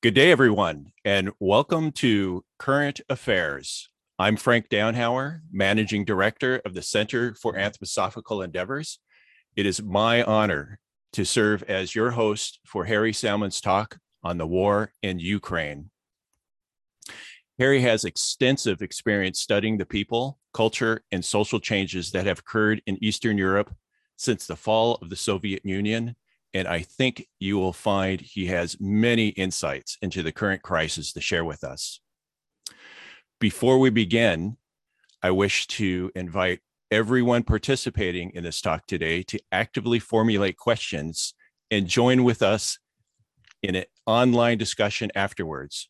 Good day, everyone, and welcome to Current Affairs. I'm Frank Downhauer, Managing Director of the Center for Anthroposophical Endeavors. It is my honor to serve as your host for Harrie Salman's talk on the war in Ukraine. Harrie has extensive experience studying the people, culture, and social changes that have occurred in Eastern Europe since the fall of the Soviet Union and I think you will find he has many insights into the current crisis to share with us. Before we begin, I wish to invite everyone participating in this talk today to actively formulate questions and join with us in an online discussion afterwards.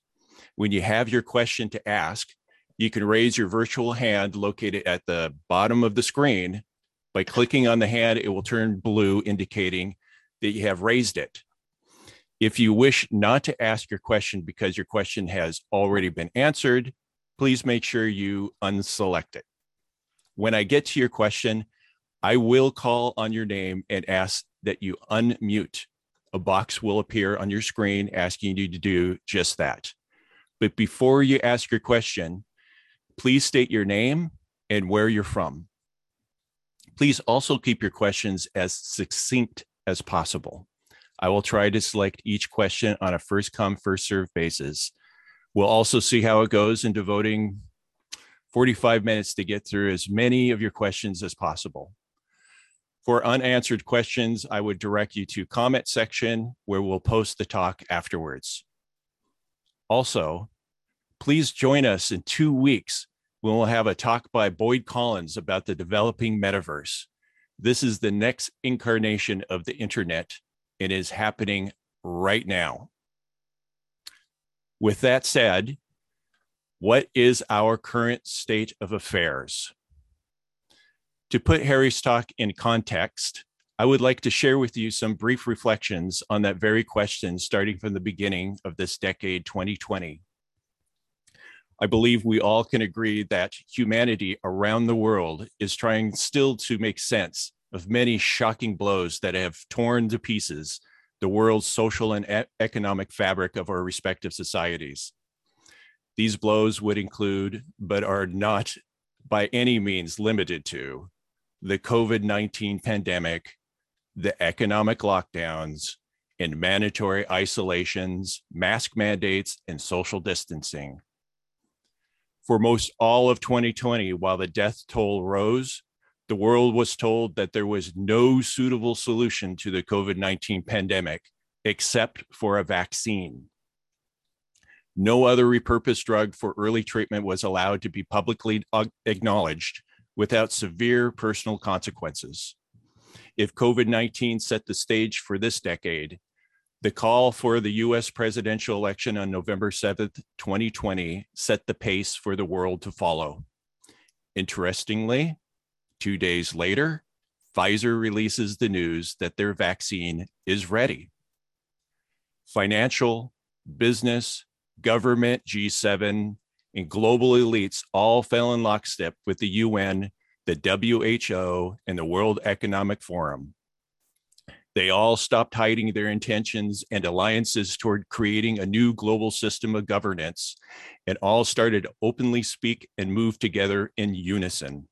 When you have your question to ask, you can raise your virtual hand located at the bottom of the screen. By clicking on the hand, it will turn blue, indicating that you have raised it. If you wish not to ask your question because your question has already been answered, please make sure you unselect it. When I get to your question, I will call on your name and ask that you unmute. A box will appear on your screen asking you to do just that. But before you ask your question, please state your name and where you're from. Please also keep your questions as succinct as possible. I will try to select each question on a first come, first serve basis. We'll also see how it goes in devoting 45 minutes to get through as many of your questions as possible. For unanswered questions, I would direct you to comment section where we'll post the talk afterwards. Also, please join us in two weeks when we'll have a talk by Boyd Collins about the developing metaverse. This is the next incarnation of the internet. It is happening right now. With that said, what is our current state of affairs? To put Harrie's talk in context, I would like to share with you some brief reflections on that very question starting from the beginning of this decade 2020. I believe we all can agree that humanity around the world is trying still to make sense of many shocking blows that have torn to pieces the world's social and e- economic fabric of our respective societies. These blows would include, but are not by any means limited to, the COVID 19 pandemic, the economic lockdowns, and mandatory isolations, mask mandates, and social distancing for most all of 2020, while the death toll rose, the world was told that there was no suitable solution to the COVID 19 pandemic except for a vaccine. No other repurposed drug for early treatment was allowed to be publicly acknowledged without severe personal consequences. If COVID 19 set the stage for this decade, the call for the US presidential election on November 7th, 2020, set the pace for the world to follow. Interestingly, two days later, Pfizer releases the news that their vaccine is ready. Financial, business, government, G7, and global elites all fell in lockstep with the UN, the WHO, and the World Economic Forum they all stopped hiding their intentions and alliances toward creating a new global system of governance. And all started to openly speak and move together in unison.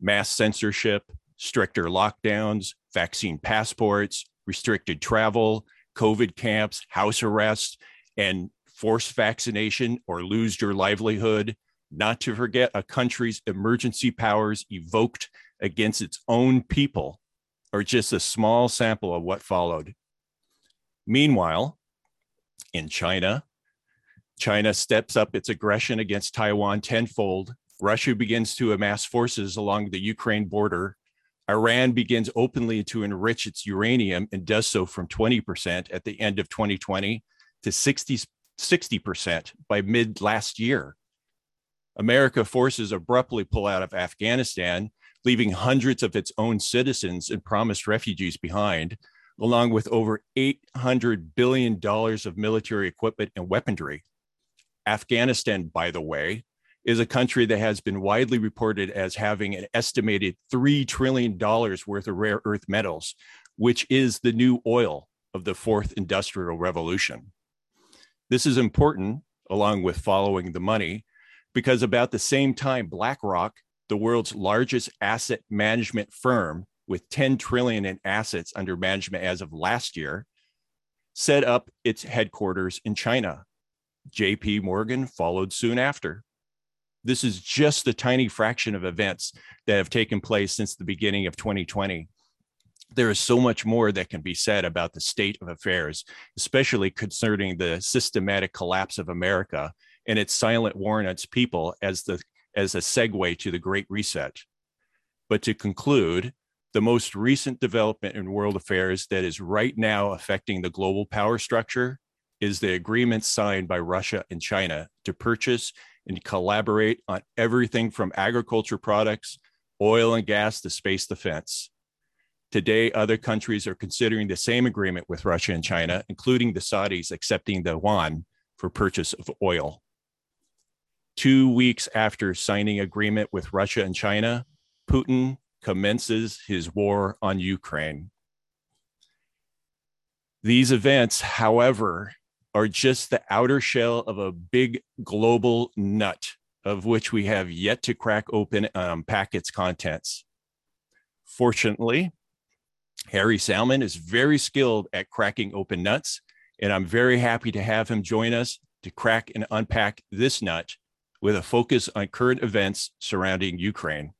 Mass censorship, stricter lockdowns, vaccine passports, restricted travel, COVID camps, house arrest, and forced vaccination or lose your livelihood, not to forget a country's emergency powers evoked against its own people or just a small sample of what followed. Meanwhile, in China, China steps up its aggression against Taiwan tenfold. Russia begins to amass forces along the Ukraine border. Iran begins openly to enrich its uranium and does so from 20% at the end of 2020 to 60, 60% by mid last year. America forces abruptly pull out of Afghanistan leaving hundreds of its own citizens and promised refugees behind, along with over $800 billion of military equipment and weaponry. Afghanistan, by the way, is a country that has been widely reported as having an estimated $3 trillion worth of rare earth metals, which is the new oil of the fourth industrial revolution. This is important, along with following the money, because about the same time, BlackRock, the world's largest asset management firm with 10 trillion in assets under management as of last year, set up its headquarters in China. JP Morgan followed soon after. This is just a tiny fraction of events that have taken place since the beginning of 2020 there is so much more that can be said about the state of affairs, especially concerning the systematic collapse of America and its silent war on its people as the as a segue to the Great Reset. But to conclude, the most recent development in world affairs that is right now affecting the global power structure is the agreement signed by Russia and China to purchase and collaborate on everything from agriculture products, oil and gas to space defense. Today, other countries are considering the same agreement with Russia and China, including the Saudis accepting the yuan for purchase of oil. Two weeks after signing agreement with Russia and China, Putin commences his war on Ukraine. These events, however, are just the outer shell of a big global nut of which we have yet to crack open um, unpack its contents. Fortunately, Harrie Salman is very skilled at cracking open nuts, and I'm very happy to have him join us to crack and unpack this nut with a focus on current events surrounding Ukraine.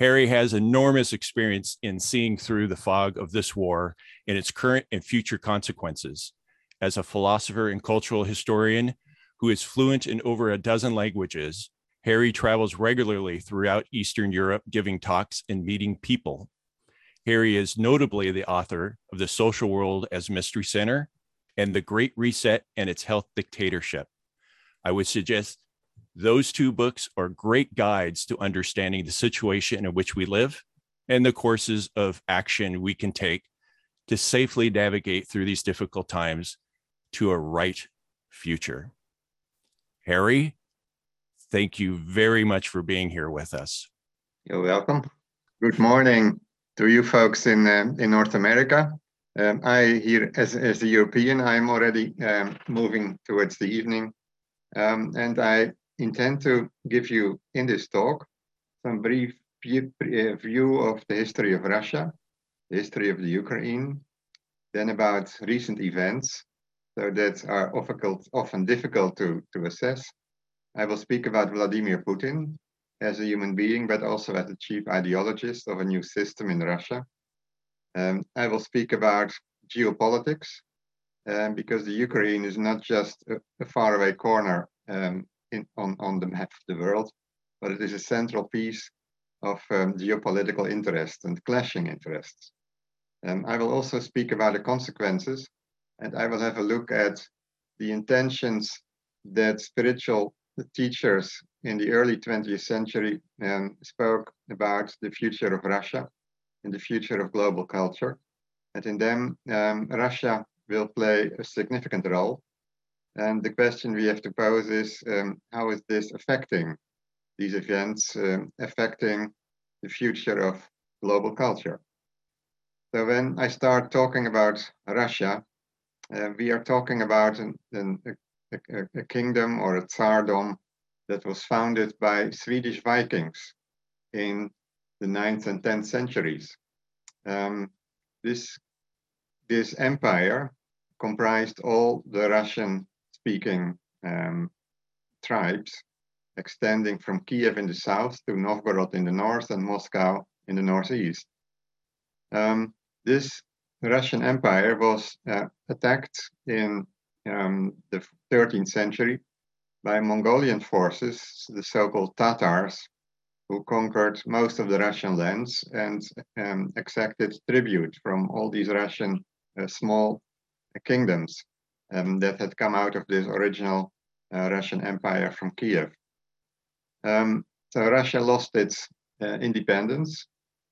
Harrie has enormous experience in seeing through the fog of this war and its current and future consequences. As a philosopher and cultural historian who is fluent in over a dozen languages, Harrie travels regularly throughout Eastern Europe giving talks and meeting people. Harrie is notably the author of The Social World as Mystery Center and The Great Reset and Its Health Dictatorship. I would suggest those two books are great guides to understanding the situation in which we live and the courses of action we can take to safely navigate through these difficult times to a right future. Harrie, thank you very much for being here with us. You're welcome. Good morning to you folks in uh, in North America. Um, I here as as a European, I'm already um, moving towards the evening, um, and I intend to give you in this talk some brief uh, view of the history of Russia, the history of the Ukraine, then about recent events, so that are often difficult to, to assess. I will speak about Vladimir Putin, as a human being, but also as the chief ideologist of a new system in Russia. Um, I will speak about geopolitics um, because the Ukraine is not just a, a faraway corner um, in, on, on the map of the world, but it is a central piece of um, geopolitical interest and clashing interests. Um, I will also speak about the consequences and I will have a look at the intentions that spiritual teachers in the early 20th century um, spoke about the future of Russia and the future of global culture. And in them, um, Russia will play a significant role. And the question we have to pose is um, how is this affecting these events, um, affecting the future of global culture? So when I start talking about Russia, uh, we are talking about an, an, a, a, a kingdom or a tsardom that was founded by Swedish Vikings in the 9th and 10th centuries. Um, this, this empire comprised all the Russian speaking um, tribes, extending from Kiev in the south to Novgorod in the north and Moscow in the northeast. Um, this Russian Empire was uh, attacked in um, the 13th century by Mongolian forces, the so-called Tatars, who conquered most of the Russian lands and um, exacted tribute from all these Russian uh, small kingdoms um, that had come out of this original uh, Russian Empire from Kiev. Um, so Russia lost its uh, independence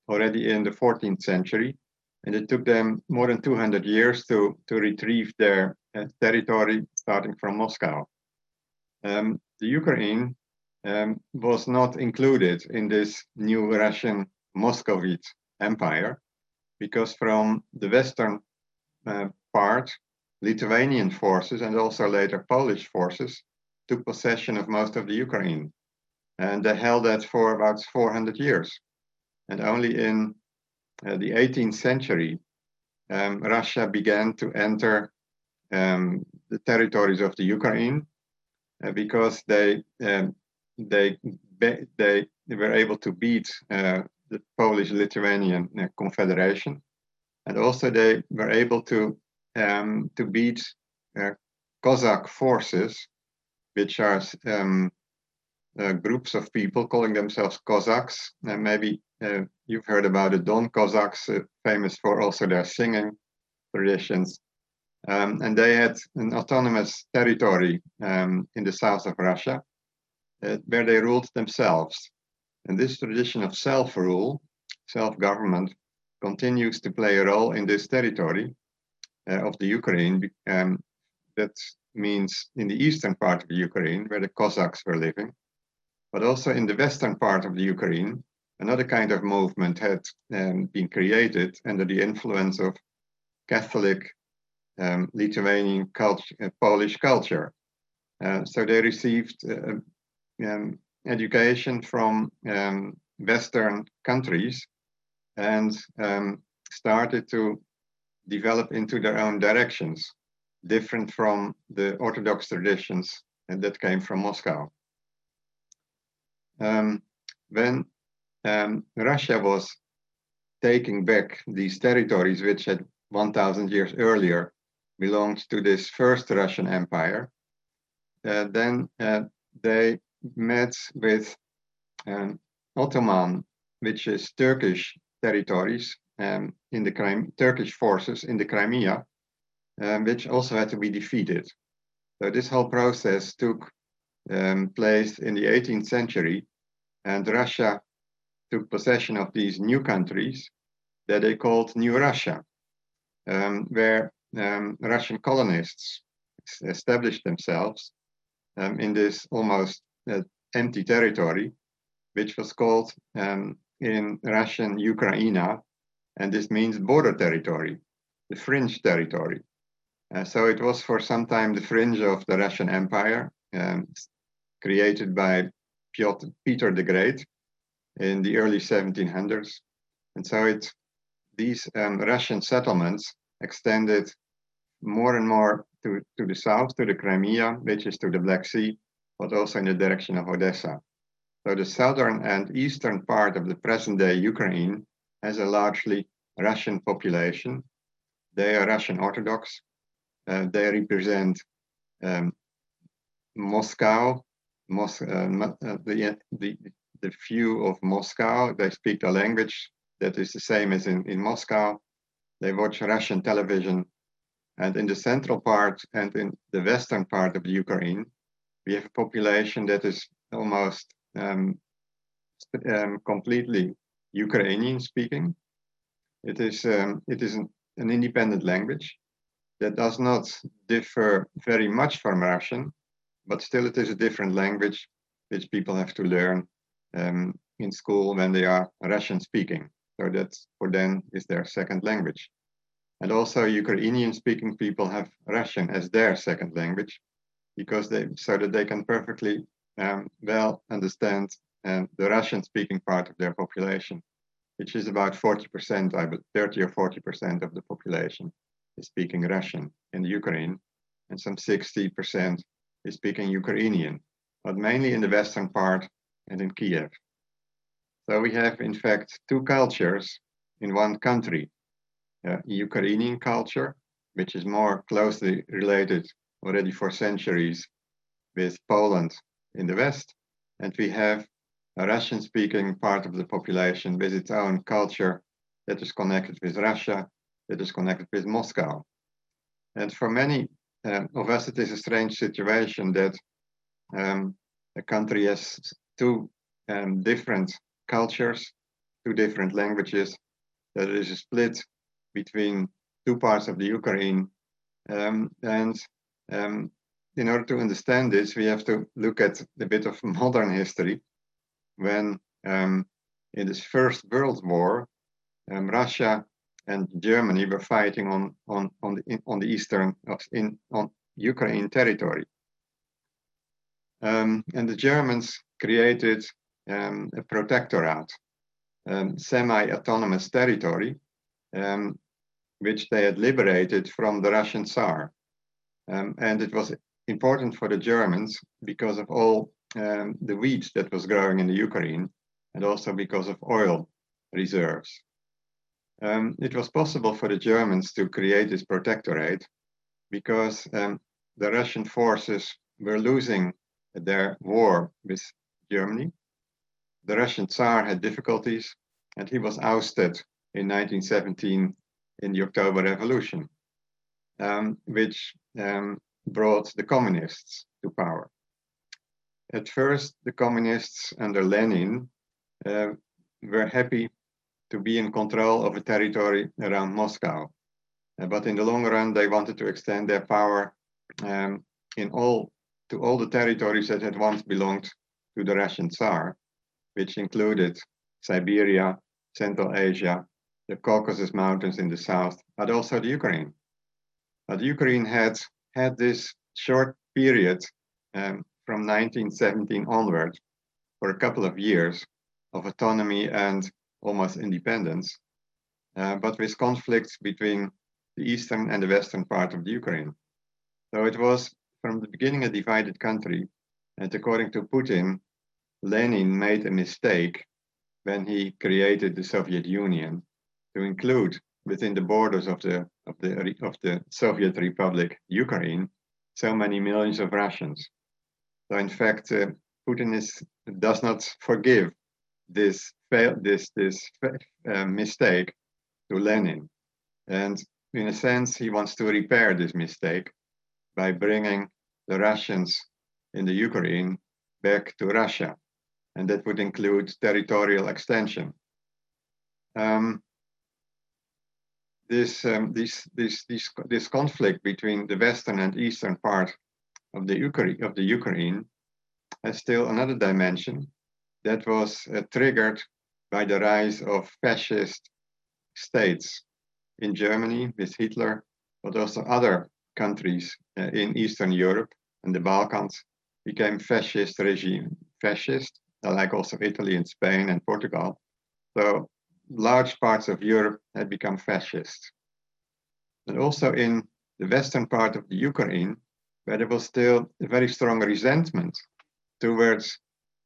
already in the 14th century, and it took them more than 200 years to, to retrieve their uh, territory starting from Moscow. Um, the Ukraine um, was not included in this new Russian Muscovite empire because from the western uh, part Lithuanian forces and also later Polish forces took possession of most of the Ukraine. And they held that for about 400 years. And only in uh, the 18th century, um, Russia began to enter um, the territories of the Ukraine uh, because they um, they they were able to beat uh, the Polish-Lithuanian uh, Confederation, and also they were able to um, to beat uh, Cossack forces, which are um, uh, groups of people calling themselves Cossacks. And maybe uh, you've heard about the Don Cossacks, uh, famous for also their singing traditions. Um, and they had an autonomous territory um, in the south of Russia uh, where they ruled themselves. And this tradition of self rule, self government, continues to play a role in this territory of the Ukraine. Um, that means in the eastern part of the Ukraine, where the Cossacks were living, but also in the western part of the Ukraine, another kind of movement had um, been created under the influence of Catholic um, Lithuanian culture, uh, Polish culture. Uh, so they received uh, um, education from um, Western countries and um, started to develop into their own directions, different from the Orthodox traditions that came from Moscow. Um, when um, Russia was taking back these territories, which had 1,000 years earlier belonged to this first Russian Empire, uh, then uh, they met with um, Ottoman, which is Turkish territories um, in the Crim- Turkish forces in the Crimea, um, which also had to be defeated. So this whole process took um, place in the 18th century, and Russia took possession of these new countries that they called New Russia, um, where um, Russian colonists established themselves um, in this almost uh, empty territory, which was called um, in Russian Ukraina, and this means border territory, the fringe territory. Uh, so it was for some time the fringe of the Russian Empire, um, created by Piotr, Peter the Great in the early 1700s. And so it, these um, Russian settlements extended more and more to, to the south, to the Crimea, which is to the Black Sea, but also in the direction of Odessa. So the southern and eastern part of the present day Ukraine has a largely Russian population. They are Russian Orthodox. Uh, they represent um, Moscow, Mos- uh, uh, the, the, the few of Moscow. They speak the language that is the same as in, in Moscow. They watch Russian television. And in the central part and in the western part of Ukraine, we have a population that is almost um, um, completely Ukrainian speaking. It is, um, it is an, an, independent language that does not differ very much from Russian, but still it is a different language which people have to learn um, in school when they are Russian speaking. So that for them is their second language. And also Ukrainian speaking people have Russian as their second language because they so that they can perfectly um, well understand um, the Russian speaking part of their population, which is about 40%, I believe, 30 or 40% of the population is speaking Russian in Ukraine, and some 60% is speaking Ukrainian, but mainly in the western part and in Kiev. So we have, in fact, two cultures in one country uh, Ukrainian culture, which is more closely related already for centuries with Poland in the West. And we have a Russian speaking part of the population with its own culture that is connected with Russia, that is connected with Moscow. And for many um, of us, it is a strange situation that um, a country has two um, different cultures, two different languages, that is a split between two parts of the Ukraine. Um, and um, in order to understand this, we have to look at a bit of modern history. When um, in this First World War, um, Russia and Germany were fighting on on on the on the eastern of in on Ukraine territory. Um, and the Germans created um, a protectorate, um, semi-autonomous territory, um, which they had liberated from the Russian Tsar. Um, and it was important for the Germans because of all um, the wheat that was growing in the Ukraine, and also because of oil reserves. Um, it was possible for the Germans to create this protectorate because um, the Russian forces were losing their war with Germany. The Russian Tsar had difficulties and he was ousted in 1917 in the October Revolution, um, which um, brought the communists to power. At first, the communists under Lenin uh, were happy to be in control of a territory around Moscow. Uh, but in the long run, they wanted to extend their power um, in all to all the territories that had once belonged to the Russian Tsar, which included Siberia, Central Asia, the Caucasus Mountains in the south, but also the Ukraine. But Ukraine had had this short period um, from 1917 onward for a couple of years of autonomy and almost independence, uh, but with conflicts between the eastern and the western part of the Ukraine. So it was from the beginning a divided country. And according to Putin, Lenin made a mistake when he created the Soviet Union to include within the borders of the of the of the Soviet Republic Ukraine so many millions of Russians. So in fact, uh, Putin is, does not forgive this this this uh, mistake to Lenin, and in a sense, he wants to repair this mistake by bringing the Russians in the Ukraine back to Russia, and that would include territorial extension. Um, this, um, this, this, this, this conflict between the western and eastern part of the Ukraine, of the Ukraine has still another dimension that was uh, triggered by the rise of fascist states in Germany with Hitler, but also other countries uh, in Eastern Europe and the Balkans became fascist regime, fascist, like also Italy and Spain and Portugal. So large parts of Europe had become fascist. And also in the western part of the Ukraine, where there was still a very strong resentment towards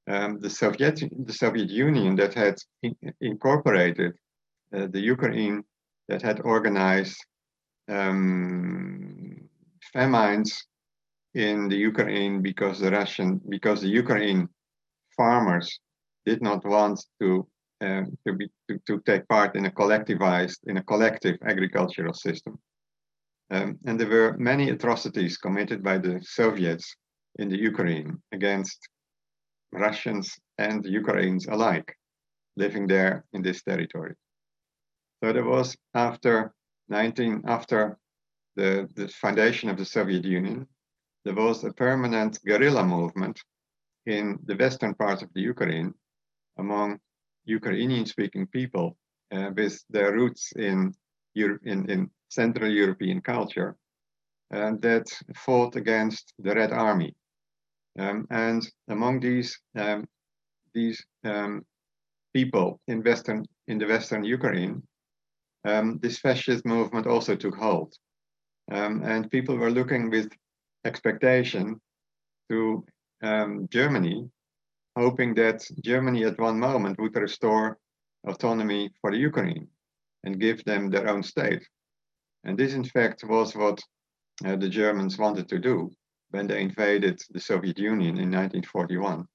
um, the Soviet the Soviet Union that had in, incorporated uh, the Ukraine, that had organized um, famines in the Ukraine because the Russian because the Ukraine farmers did not want to um, to, be, to, to, take part in a collectivized, in a collective agricultural system. Um, and there were many atrocities committed by the Soviets in the Ukraine against Russians and Ukrainians alike living there in this territory. So there was after 19, after the, the foundation of the Soviet Union, there was a permanent guerrilla movement in the western part of the Ukraine among Ukrainian speaking people uh, with their roots in, Euro- in, in Central European culture and that fought against the Red Army. Um, and among these, um, these um, people in Western, in the Western Ukraine, um, this fascist movement also took hold. Um, and people were looking with expectation to Germany hoping that Germany at one moment would restore autonomy for the Ukraine and give them their own state. And this, in fact, was what uh, the Germans wanted to do when they invaded the Soviet Union in 1941.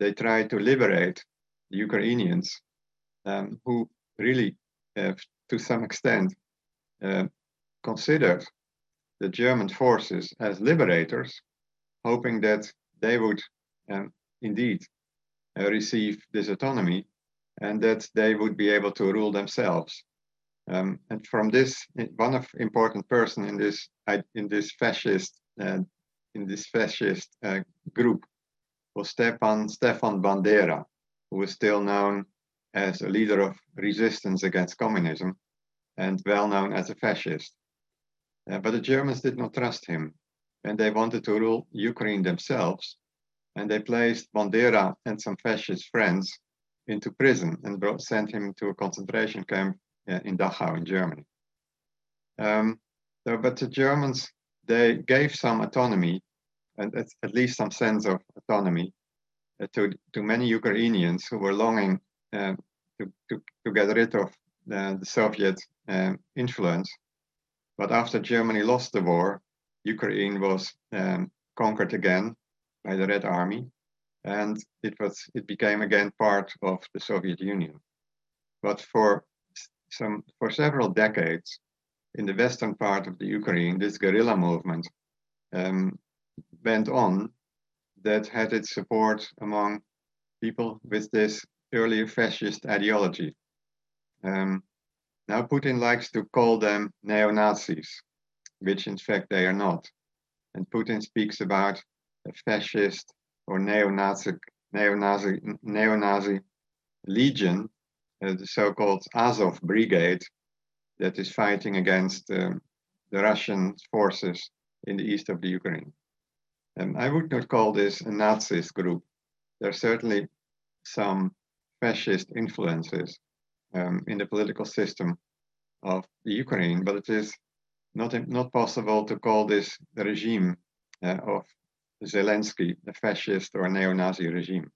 They tried to liberate the Ukrainians um, who really, uh, to some extent, uh, considered the German forces as liberators, hoping that they would um, indeed uh, receive this autonomy and that they would be able to rule themselves. Um, and from this, one of important person in this in this fascist uh, in this fascist uh, group was Stefan Bandera, who was still known as a leader of resistance against communism, and well known as a fascist. Uh, but the Germans did not trust him, and they wanted to rule Ukraine themselves. And they placed Bandera and some fascist friends into prison and brought, sent him to a concentration camp uh, in Dachau in Germany. Um, so, but the Germans, they gave some autonomy and at, least some sense of autonomy uh, to, to many Ukrainians who were longing uh, to, to, to get rid of the, the Soviet um, influence. But after Germany lost the war, Ukraine was um, conquered again by the Red Army, and it was it became again part of the Soviet Union. But for some for several decades, in the western part of the Ukraine, this guerrilla movement um, went on that had its support among people with this early fascist ideology. Um, now Putin likes to call them neo-Nazis, which in fact they are not. And Putin speaks about a fascist or neo-Nazi, neo-Nazi, neo-Nazi legion, uh, the so-called Azov brigade, that is fighting against um, the Russian forces in the east of the Ukraine. Um, I would not call this a Nazist group. There are certainly some fascist influences um, in the political system of the Ukraine, but it is not, not possible to call this the regime uh, of Zelensky a fascist or neo-Nazi regime.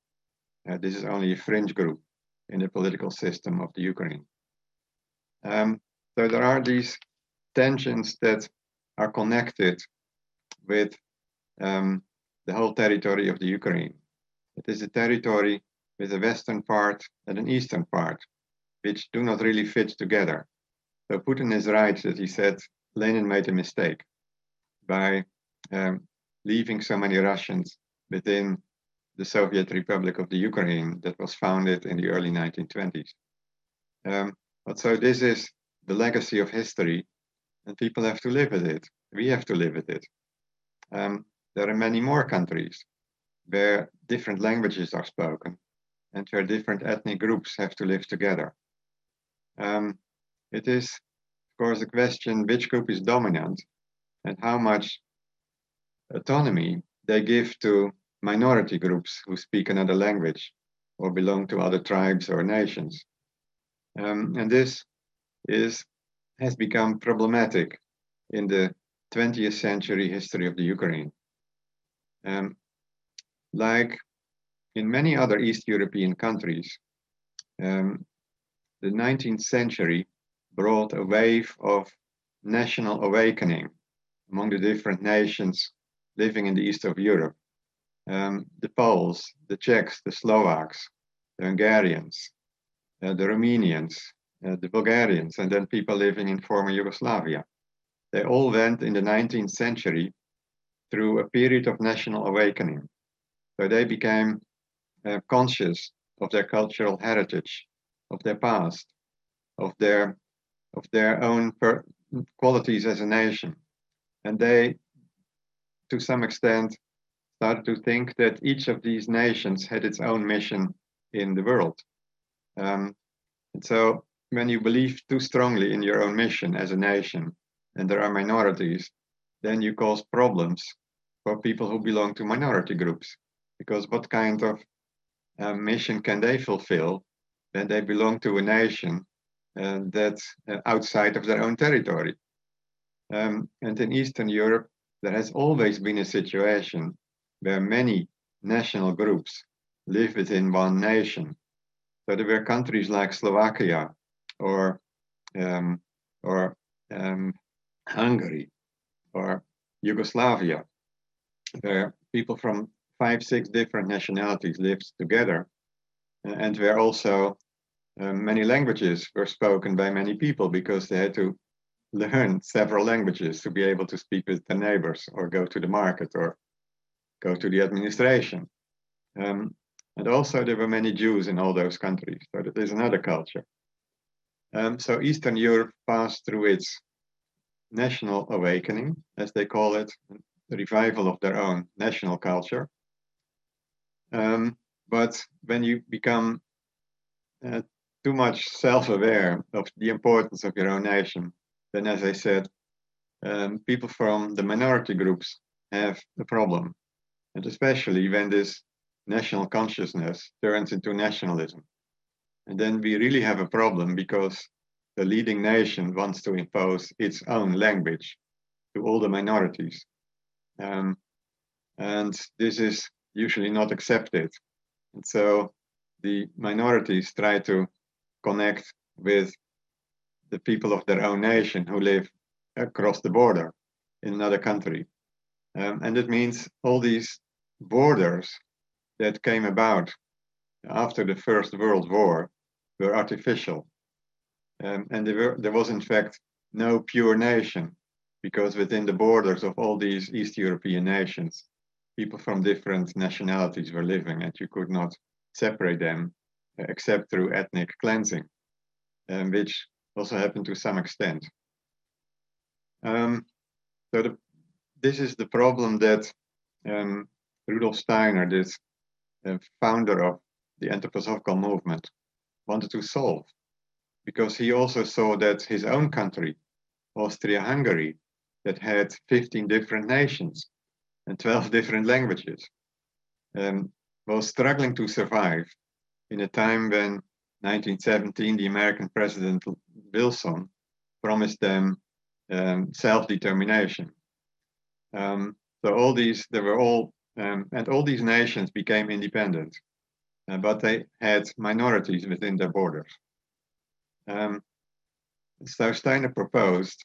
Uh, this is only a fringe group in the political system of the Ukraine. Um, so there are these tensions that are connected with um, the whole territory of the Ukraine. It is a territory with a western part and an eastern part, which do not really fit together. So Putin is right that he said Lenin made a mistake by um, leaving so many Russians within the Soviet Republic of the Ukraine that was founded in the early 1920s. Um, but so this is the legacy of history, and people have to live with it. We have to live with it. Um, there are many more countries where different languages are spoken and where different ethnic groups have to live together. Um, it is, of course, a question which group is dominant and how much autonomy they give to minority groups who speak another language or belong to other tribes or nations. Um, and this is has become problematic in the 20th century history of the Ukraine. Um, like in many other East European countries, um, the 19th century brought a wave of national awakening among the different nations living in the east of Europe. Um, the Poles, the Czechs, the Slovaks, the Hungarians, uh, the Romanians, uh, the Bulgarians, and then people living in former Yugoslavia. They all went in the 19th century through a period of national awakening. So they became uh, conscious of their cultural heritage, of their past, of their of their own qualities as a nation, and they, to some extent, started to think that each of these nations had its own mission in the world. Um, and so, when you believe too strongly in your own mission as a nation, and there are minorities, then you cause problems for people who belong to minority groups. Because what kind of uh, mission can they fulfill when they belong to a nation uh, that's uh, outside of their own territory? Um, and in Eastern Europe, there has always been a situation where many national groups live within one nation. So there were countries like Slovakia or um, or um, Hungary or Yugoslavia, where people from five, six different nationalities lived together, and where also uh, many languages were spoken by many people because they had to learn several languages to be able to speak with their neighbors or go to the market or go to the administration. Um, and also there were many Jews in all those countries, so that is another culture. Um, so Eastern Europe passed through its national awakening, as they call it, the revival of their own national culture. Um, but when you become uh, too much self-aware of the importance of your own nation, then as I said, um, people from the minority groups have a problem. And especially when this national consciousness turns into nationalism. And then we really have a problem because the leading nation wants to impose its own language to all the minorities. Um, and this is usually not accepted. And so the minorities try to connect with the people of their own nation who live across the border in another country. Um, and it means all these borders that came about after the First World War were artificial. Um, and there, were, there was, in fact, no pure nation because within the borders of all these East European nations, people from different nationalities were living, and you could not separate them uh, except through ethnic cleansing, um, which also happened to some extent. Um, so the, this is the problem that um, Rudolf Steiner, this uh, founder of the anthroposophical movement, wanted to solve, because he also saw that his own country, Austria-Hungary, that had 15 different nations and 12 different languages, um, was struggling to survive in a time when 1917 the American President Wilson promised them um, self-determination. Um, so all these, they were all, um, and all these nations became independent, but they had minorities within their borders. Um, so Steiner proposed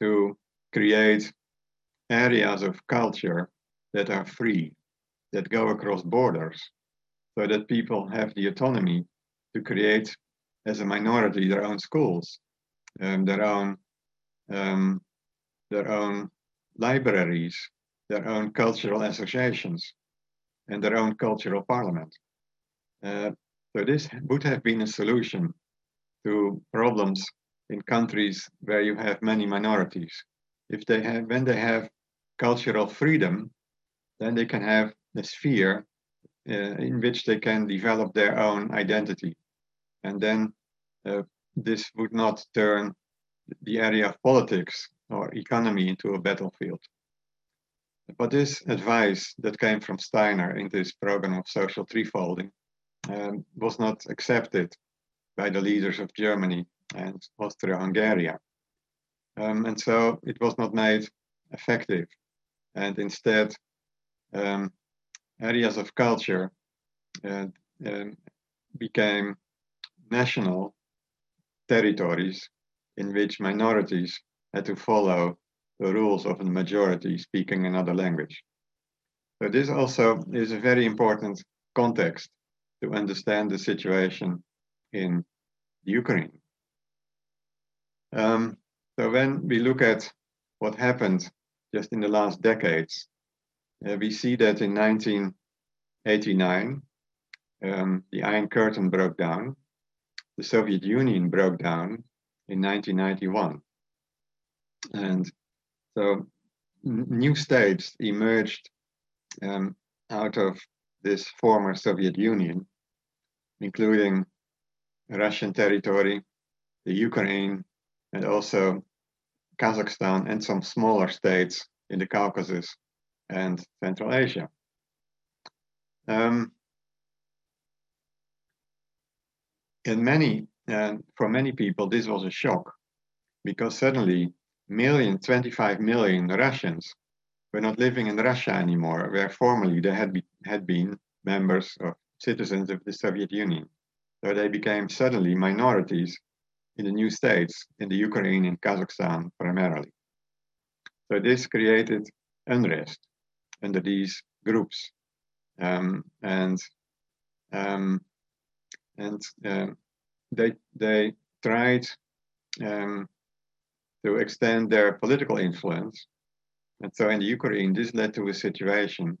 to create areas of culture that are free, that go across borders, so that people have the autonomy to create as a minority their own schools, um, their own um, their own libraries, their own cultural associations, and their own cultural parliament. Uh, so this would have been a solution to problems in countries where you have many minorities. If they have, when they have cultural freedom, then they can have a sphere uh, in which they can develop their own identity. And then uh, this would not turn the area of politics or economy into a battlefield. But this advice that came from Steiner in this program of social threefolding um, was not accepted by the leaders of Germany and Austria-Hungary. Um, and so it was not made effective. And instead, um, areas of culture uh, uh, became national territories in which minorities had to follow the rules of a majority speaking another language. So this also is a very important context to understand the situation in Ukraine. Um, so when we look at what happened just in the last decades, uh, we see that in 1989, um, the Iron Curtain broke down, the Soviet Union broke down, in 1991. And so new states emerged um, out of this former Soviet Union, including Russian territory, the Ukraine, and also Kazakhstan and some smaller states in the Caucasus and Central Asia. Um, and many for many people, this was a shock because suddenly million, 25 million Russians were not living in Russia anymore, where formerly they had, be, had been members or citizens of the Soviet Union. So they became suddenly minorities in the new states, in the Ukraine and Kazakhstan primarily. So this created unrest under these groups. Um, and um, and um, they they tried um, to extend their political influence, and so in the Ukraine, this led to a situation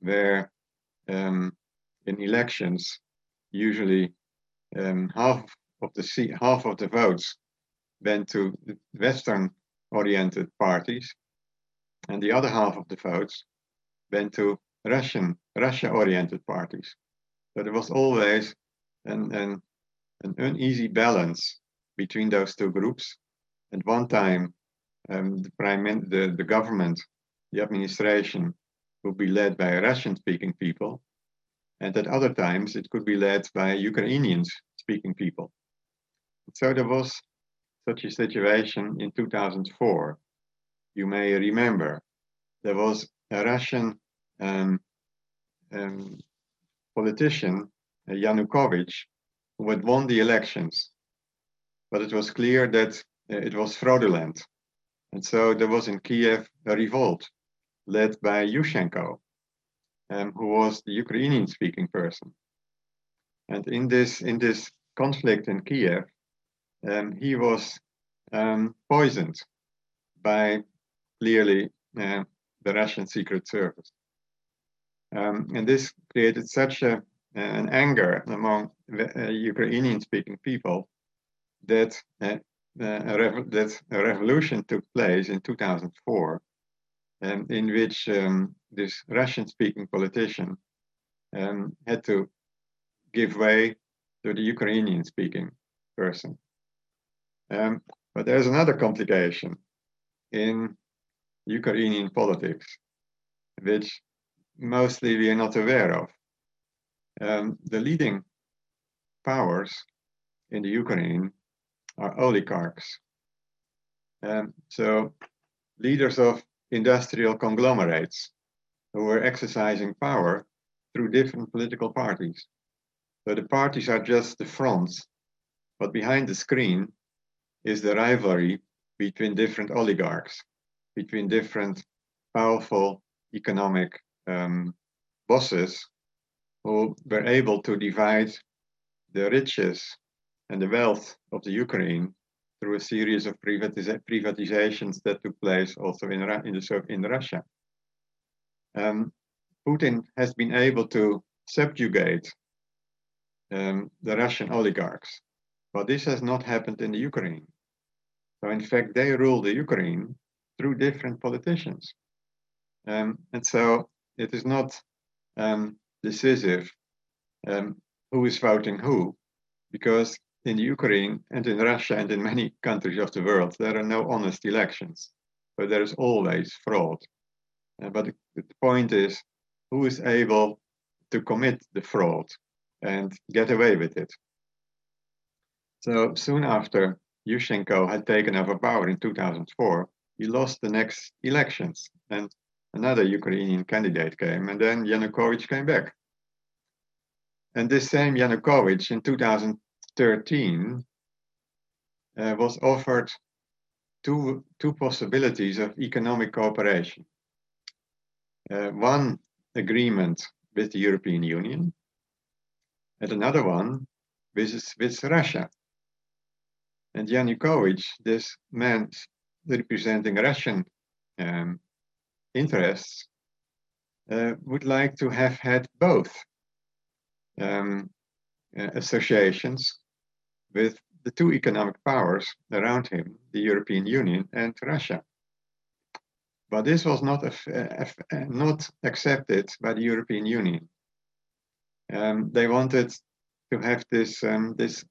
where um, in elections, usually um, half of the seat, half of the votes went to Western-oriented parties, and the other half of the votes went to Russian Russia-oriented parties. So there was always an, an an uneasy balance between those two groups. At one time, um, the prime the, the government, the administration would be led by Russian-speaking people, and at other times it could be led by Ukrainians-speaking people. So there was such a situation in 2004. You may remember there was a Russian um, um, politician, uh, Yanukovych, who had won the elections, but it was clear that uh, it was fraudulent. And so there was in Kiev a revolt led by Yushchenko, um, who was the Ukrainian speaking person. And in this, in this conflict in Kiev, um, he was um, poisoned by clearly uh, the Russian Secret Service. Um, and this created such a, an anger among uh, Ukrainian speaking people that, uh, a that a revolution took place in 2004 um, in which um, this Russian speaking politician um, had to give way to the Ukrainian speaking person. Um, but there's another complication in Ukrainian politics, which mostly we are not aware of. Um, the leading powers in the Ukraine are oligarchs. Um, so leaders of industrial conglomerates who were exercising power through different political parties. So the parties are just the fronts, but behind the screen is the rivalry between different oligarchs, between different powerful economic um, bosses who were able to divide the riches and the wealth of the Ukraine through a series of privatizations that took place also in, in, the, in Russia. Um, Putin has been able to subjugate um, the Russian oligarchs, but this has not happened in the Ukraine. So in fact, they rule the Ukraine through different politicians. Um, and so it is not um, decisive um, who is voting who, because in Ukraine and in Russia and in many countries of the world, there are no honest elections. So there is always fraud. Uh, but the, the point is, who is able to commit the fraud and get away with it? So soon after Yushchenko had taken over power in 2004, he lost the next elections and another Ukrainian candidate came and then Yanukovych came back. And this same Yanukovych in 2000, 13 uh, was offered two, two possibilities of economic cooperation. Uh, one agreement with the European Union, and another one with, with Russia. And Yanukovych, this man representing Russian um, interests, uh, would like to have had both um, uh, associations with the two economic powers around him, the European Union and Russia. But this was not, not accepted by the European Union. Um, they wanted to have this, um, this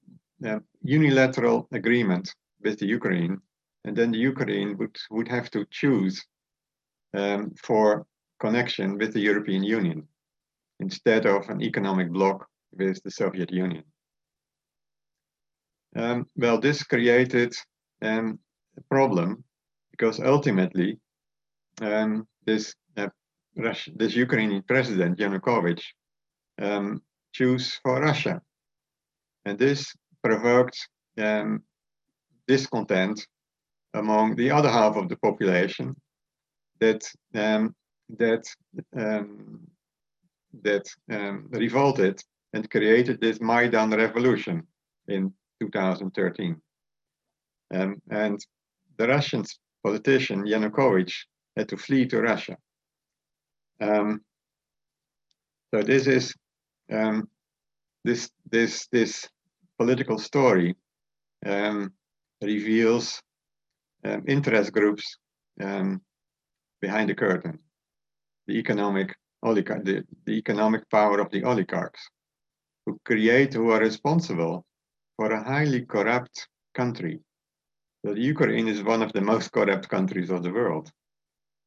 uh, unilateral agreement with the Ukraine, and then the Ukraine would, would have to choose um, for connection with the European Union instead of an economic bloc with the Soviet Union. Um, well, this created um, a problem because ultimately um, this uh, this Ukrainian president Yanukovych um, chose for Russia, and this provoked um, discontent among the other half of the population that um, that that revolted and created this Maidan revolution in 2013. Um, and the Russian politician Yanukovych had to flee to Russia. Um, so this is um, this this this political story um, reveals um, interest groups um, behind the curtain, the economic oligarch, the, the economic power of the oligarchs, who create, who are responsible for a highly corrupt country. So the Ukraine is one of the most corrupt countries of the world,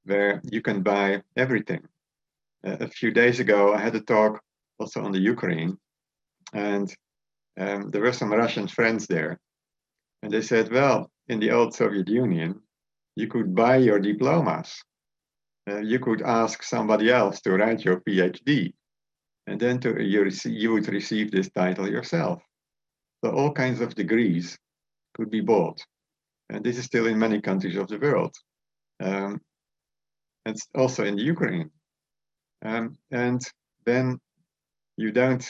where you can buy everything. Uh, a few days ago, I had a talk also on the Ukraine, and um, there were some Russian friends there. And they said, well, in the old Soviet Union, you could buy your diplomas. Uh, you could ask somebody else to write your PhD, and then to, you, you would receive this title yourself. So all kinds of degrees could be bought. And this is still in many countries of the world. Um, and also in Ukraine. Um, and then you don't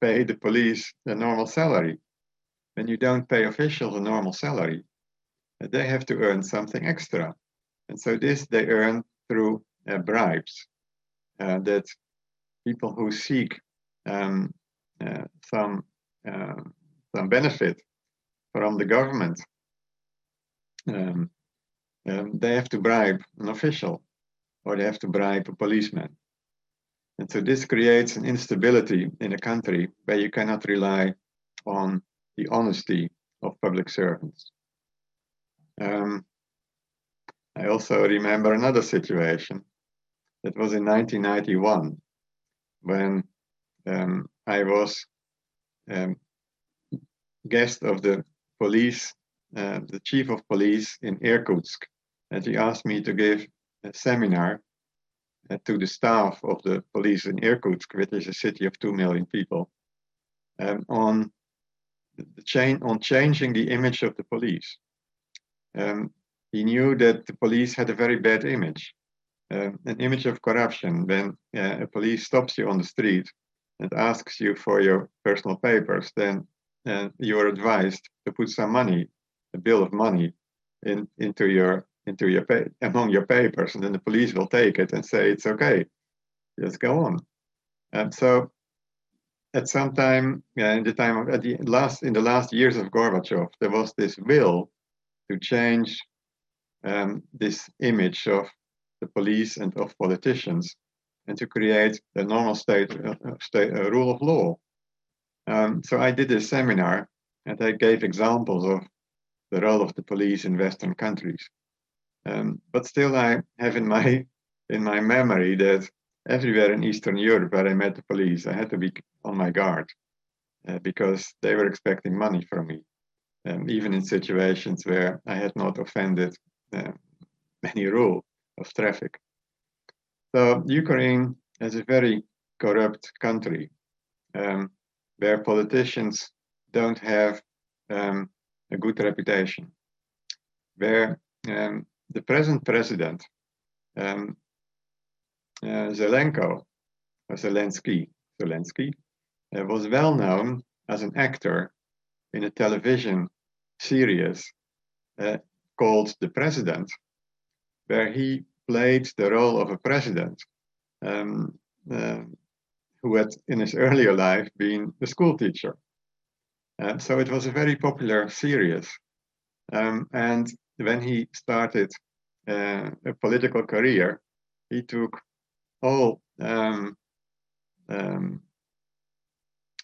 pay the police a normal salary. And you don't pay officials a normal salary, they have to earn something extra. And so this they earn through uh, bribes uh, that people who seek um, uh, some um, some benefit from the government, um, um, they have to bribe an official or they have to bribe a policeman. And so this creates an instability in a country where you cannot rely on the honesty of public servants. Um, I also remember another situation. That was in 1991 when um, I was um, guest of the police, uh, the chief of police in Irkutsk, and he asked me to give a seminar uh, to the staff of the police in Irkutsk, which is a city of two million people, um, on the chain on changing the image of the police. Um, he knew that the police had a very bad image, uh, an image of corruption. When uh, a police stops you on the street and asks you for your personal papers, then uh, you are advised to put some money, a bill of money, in into your into your pay, among your papers, and then the police will take it and say it's okay, just go on. And so, at some time yeah, in the time of at the last in the last years of Gorbachev, there was this will to change um, this image of the police and of politicians and to create a normal state, uh, state uh, rule of law. Um, so I did a seminar and I gave examples of the role of the police in Western countries. Um, but still, I have in my in my memory that everywhere in Eastern Europe where I met the police, I had to be on my guard uh, because they were expecting money from me, um, even in situations where I had not offended uh, any rule of traffic. So Ukraine is a very corrupt country. Um, where politicians don't have um, a good reputation, where um, the present president, um, uh, Zelenko, or Zelensky, Zelensky, uh, was well known as an actor in a television series uh, called The President, where he played the role of a president um, uh, who had in his earlier life been a school teacher. Uh, so it was a very popular series. Um, and when he started uh, a political career, he took all um, um,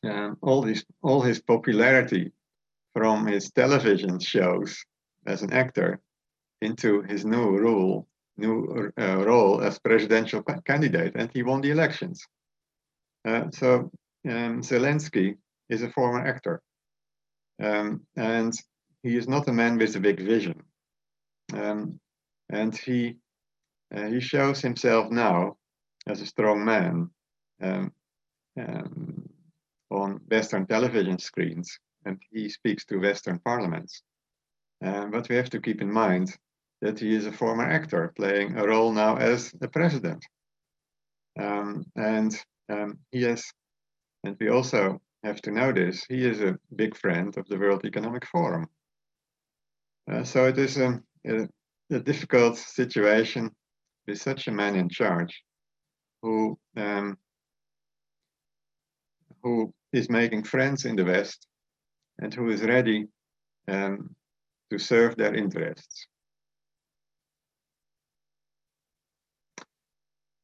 um all his all his popularity from his television shows as an actor into his new role, new uh, role as presidential candidate, and he won the elections. Uh, so um, Zelensky is a former actor, um, and he is not a man with a big vision. Um, and he uh, he shows himself now as a strong man um, um, on Western television screens, and he speaks to Western parliaments. Uh, but we have to keep in mind that he is a former actor playing a role now as a president. Um, and um, he is, and we also have to know this, he is a big friend of the World Economic Forum. Uh, so it is a, a, a, difficult situation with such a man in charge who, um, who is making friends in the West and who is ready um, to serve their interests.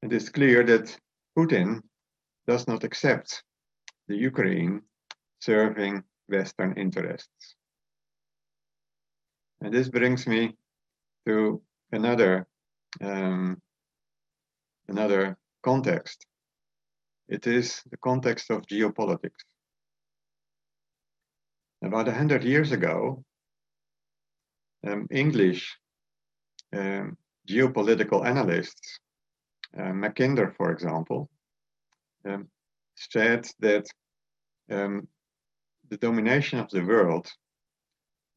It is clear that Putin does not accept the Ukraine serving Western interests. And this brings me to another um, another context. It is the context of geopolitics. About a hundred years ago, um, English um, geopolitical analysts, uh, Mackinder, for example, um, said that um, the domination of the world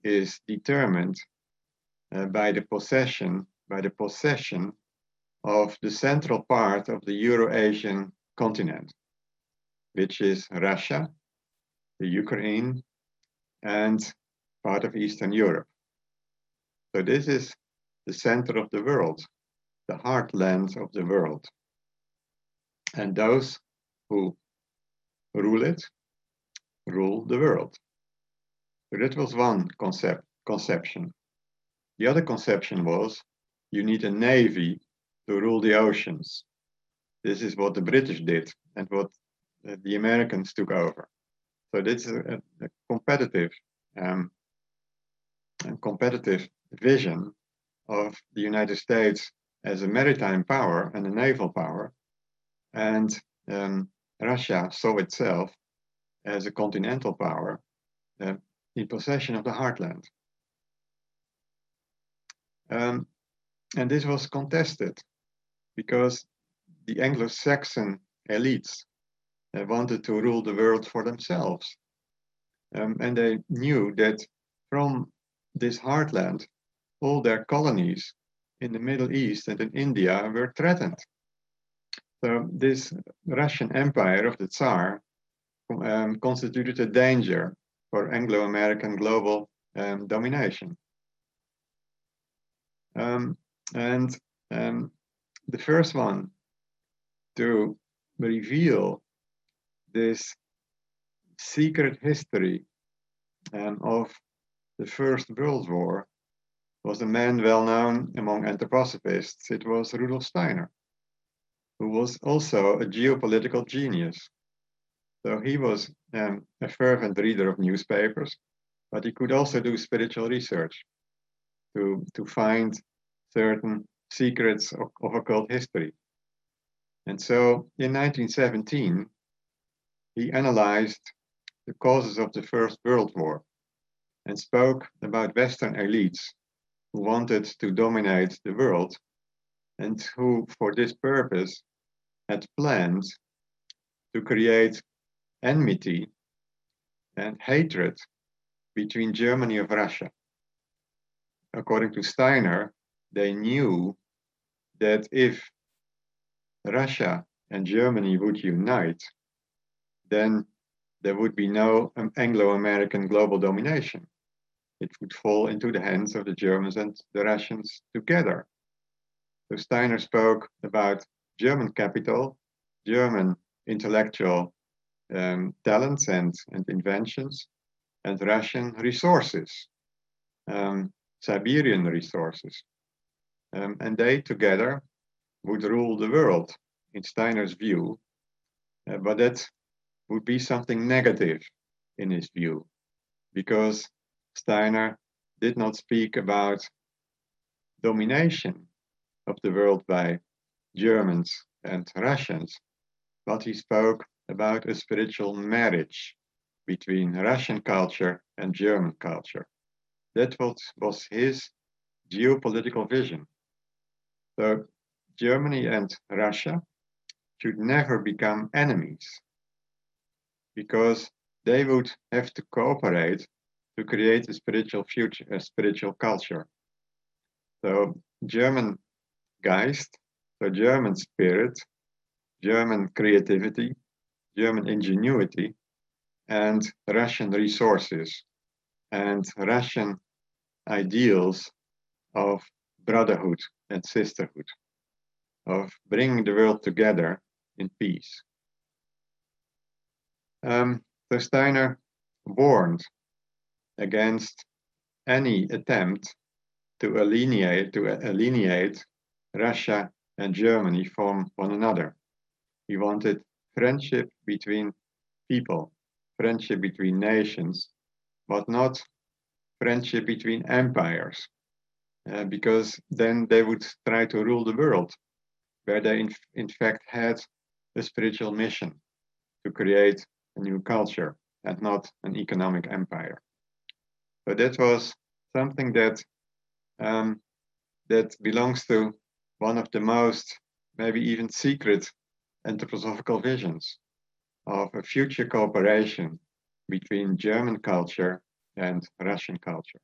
is determined uh, by the possession by the possession of the central part of the Eurasian continent, which is Russia, the Ukraine, and part of Eastern Europe. So this is the center of the world, the heartland of the world. And those who rule it rule the world. So that was one concept conception. The other conception was you need a navy to rule the oceans. This is what the British did and what the Americans took over. So this is a, a competitive, um, a competitive vision of the United States as a maritime power and a naval power, and um, Russia saw itself as a continental power uh, in possession of the heartland. Um, and this was contested because the Anglo-Saxon elites uh, wanted to rule the world for themselves. Um, and they knew that from this heartland, all their colonies in the Middle East and in India were threatened. So this Russian Empire of the Tsar um, constituted a danger for Anglo-American global um, domination. Um, and um, the first one to reveal this secret history um, of the First World War was a man well known among anthroposophists. It was Rudolf Steiner, who was also a geopolitical genius. So he was um, a fervent reader of newspapers, but he could also do spiritual research to, to find certain secrets of, of occult history. And so in 1917, he analyzed the causes of the First World War and spoke about Western elites who wanted to dominate the world and who, for this purpose, had planned to create enmity and hatred between Germany and Russia. According to Steiner, they knew that if Russia and Germany would unite, then there would be no Anglo American global domination. It would fall into the hands of the Germans and the Russians together. So Steiner spoke about German capital, German intellectual um, talents and, and inventions, and Russian resources, um, Siberian resources. Um, and they together would rule the world in Steiner's view, uh, but that would be something negative in his view, because Steiner did not speak about domination of the world by Germans and Russians, but he spoke about a spiritual marriage between Russian culture and German culture. That was, his geopolitical vision. So Germany and Russia should never become enemies because they would have to cooperate to create a spiritual future, a spiritual culture. So German Geist, so German spirit, German creativity, German ingenuity, and Russian resources and Russian ideals of brotherhood and sisterhood, of bringing the world together in peace. Um, so Steiner warned against any attempt to alienate, to alienate Russia and Germany from one another. He wanted friendship between people, friendship between nations, but not friendship between empires, uh, because then they would try to rule the world, where they in, in fact had a spiritual mission to create a new culture and not an economic empire. So that was something that um, that belongs to one of the most maybe even secret anthroposophical visions of a future cooperation between German culture and Russian culture.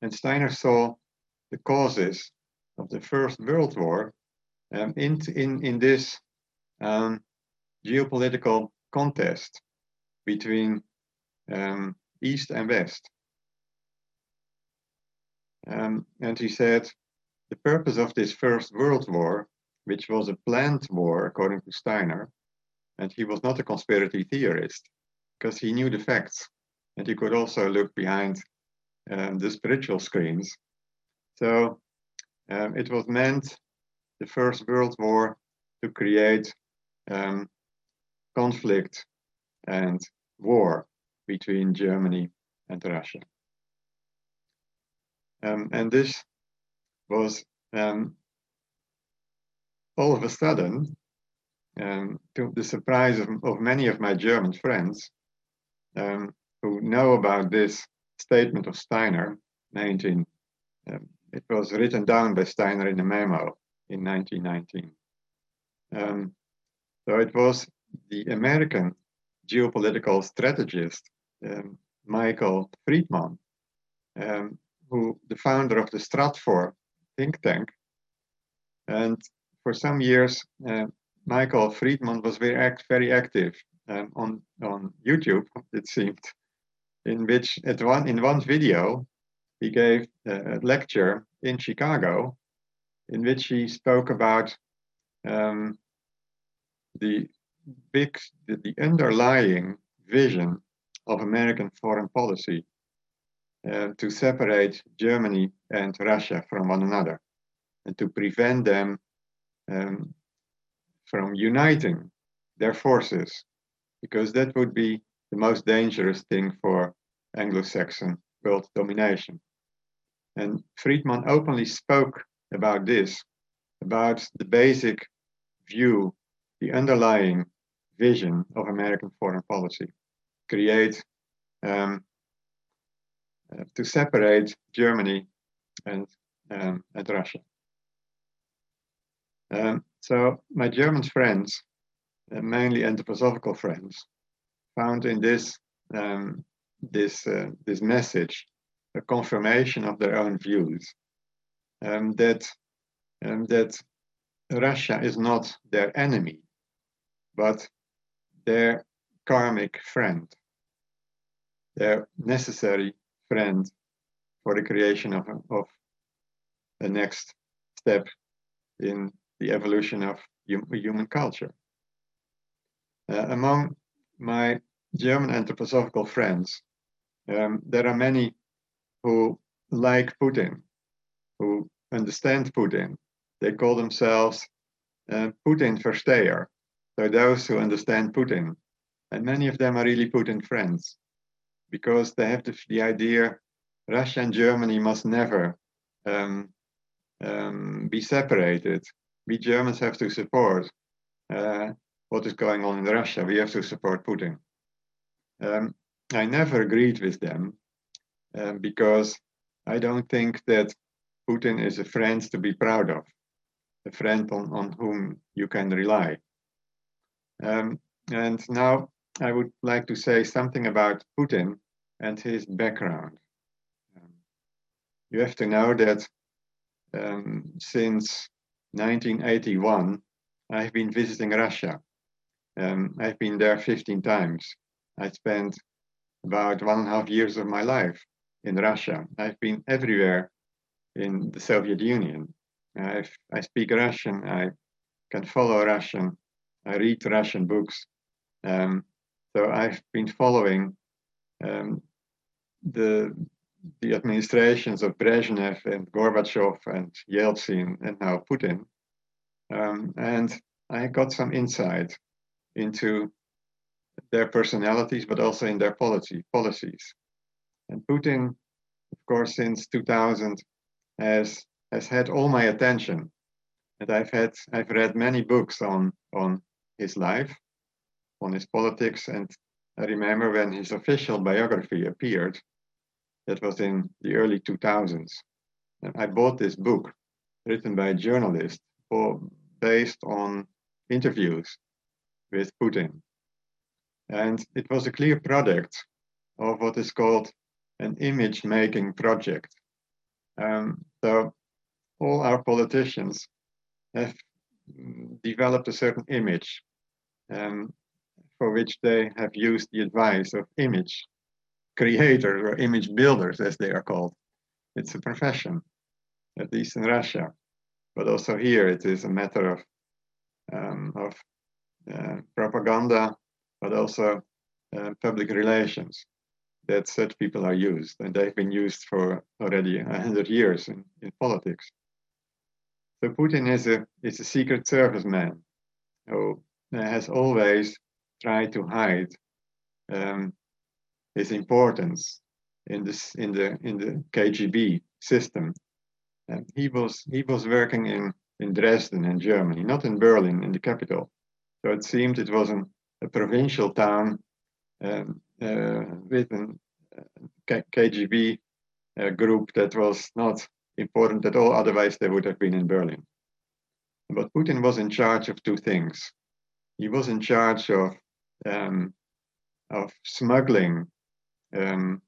And Steiner saw the causes of the First World War um, in, in, in this um, geopolitical contest between um, East and West. Um, and he said the purpose of this First World War, which was a planned war according to Steiner, and he was not a conspiracy theorist because he knew the facts and he could also look behind um, the spiritual screens. So um, it was meant, the First World War, to create um, conflict and war between Germany and Russia. Um, and this was um, all of a sudden, um, to the surprise of, of, many of my German friends um, who know about this statement of Steiner, 19, um, it was written down by Steiner in a memo in 1919. Um, so it was the American geopolitical strategist, um, Michael Friedman, um, who the founder of the Stratfor think tank. And for some years, uh, Michael Friedman was very, act, very active um, on, on YouTube, it seemed, in which at one, in one video, he gave a lecture in Chicago in which he spoke about um, the big, the, underlying vision of American foreign policy uh, to separate Germany and Russia from one another and to prevent them um, from uniting their forces, because that would be the most dangerous thing for Anglo-Saxon world domination. And Friedman openly spoke about this, about the basic view, the underlying vision of American foreign policy, create um, uh, to separate Germany and um, and Russia. Um, so my German friends, uh, mainly anthroposophical friends, found in this um, this uh, this message a confirmation of their own views um, that um, that Russia is not their enemy, but their karmic friend, their necessary friend for the creation of, of the next step in the evolution of human culture. Uh, among my German anthroposophical friends, um, there are many who like Putin, who understand Putin. They call themselves uh, Putin Versteher, so those who understand Putin. And many of them are really Putin friends because they have the, the idea Russia and Germany must never um, um, be separated. We Germans have to support uh, what is going on in Russia. We have to support Putin. Um, I never agreed with them um, because I don't think that Putin is a friend to be proud of, a friend on, on whom you can rely. Um, and now I would like to say something about Putin and his background. Um, you have to know that um, since 1981, I've been visiting Russia. Um, I've been there 15 times. I spent about one and a half years of my life in Russia. I've been everywhere in the Soviet Union. I've, I speak Russian, I can follow Russian, I read Russian books. Um, so I've been following um, the the administrations of Brezhnev and Gorbachev and Yeltsin and now Putin. Um, and I got some insight into their personalities, but also in their policy policies. And Putin, of course, since 2000, has has had all my attention, and I've had I've read many books on on his life, on his politics, and I remember when his official biography appeared. That was in the early 2000s. And I bought this book, written by a journalist, for, based on interviews with Putin. And it was a clear product of what is called an image making project. Um, so all our politicians have developed a certain image um, for which they have used the advice of image creators or image builders, as they are called. It's a profession, at least in Russia. But also here, it is a matter of, um, of uh, propaganda, but also uh, public relations that such people are used. And they've been used for already 100 years in, in politics. So Putin is a, is a secret service man who has always tried to hide um, his importance in this in the in the KGB system. And he was he was working in in Dresden in Germany, not in Berlin, in the capital. So it seemed it was an, a provincial town um, uh, with a uh, KGB uh, group that was not important at all. Otherwise, they would have been in Berlin. But Putin was in charge of two things. He was in charge of um, of smuggling um,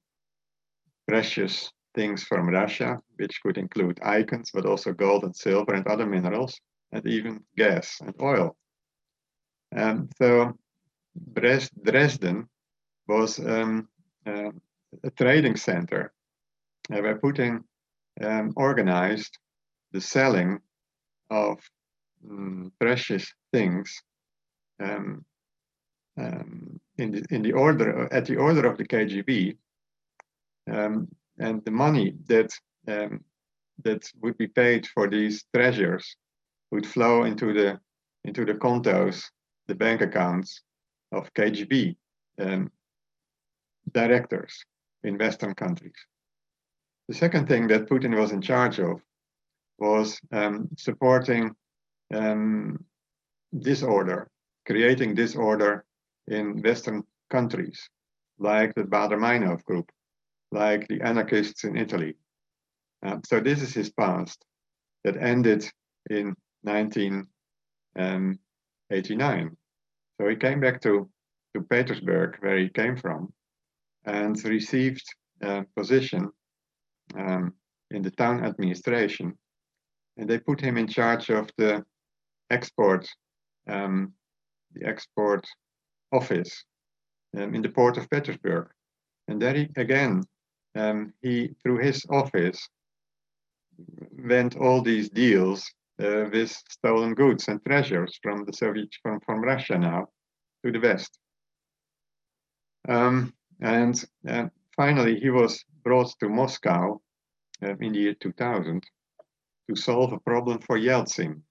precious things from Russia, which could include icons, but also gold and silver and other minerals, and even gas and oil. And so Dresden was um, uh, a trading center uh, where Putin um, organized the selling of um, precious things um, um, in the in the order at the order of the KGB, um, and the money that um, that would be paid for these treasures would flow into the into the contos, the bank accounts of KGB directors in Western countries. The second thing that Putin was in charge of was um, supporting um, disorder, creating disorder in Western countries, like the Baader-Meinhof group, like the anarchists in Italy. Um, so this is his past that ended in 1989. Um, so he came back to, to Petersburg, where he came from, and received a position um, in the town administration. And they put him in charge of the export, um, the export office um, in the port of Petersburg. And there he, again, um, he, through his office, went all these deals uh, with stolen goods and treasures from the Soviet, from, from Russia now to the West. Um, and uh, finally, he was brought to Moscow uh, in the year 2000 to solve a problem for Yeltsin.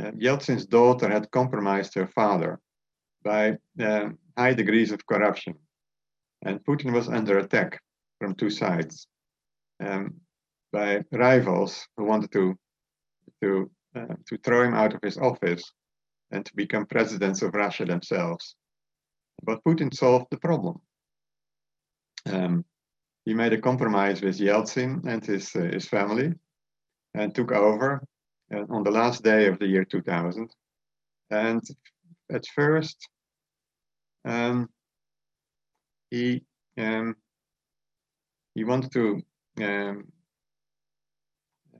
Uh, Yeltsin's daughter had compromised her father by uh, high degrees of corruption. And Putin was under attack from two sides um, by rivals who wanted to, to, uh, to throw him out of his office and to become presidents of Russia themselves. But Putin solved the problem. Um, he made a compromise with Yeltsin and his, uh, his family and took over uh, on the last day of the year 2000. And at first, um, he um, he wanted to um,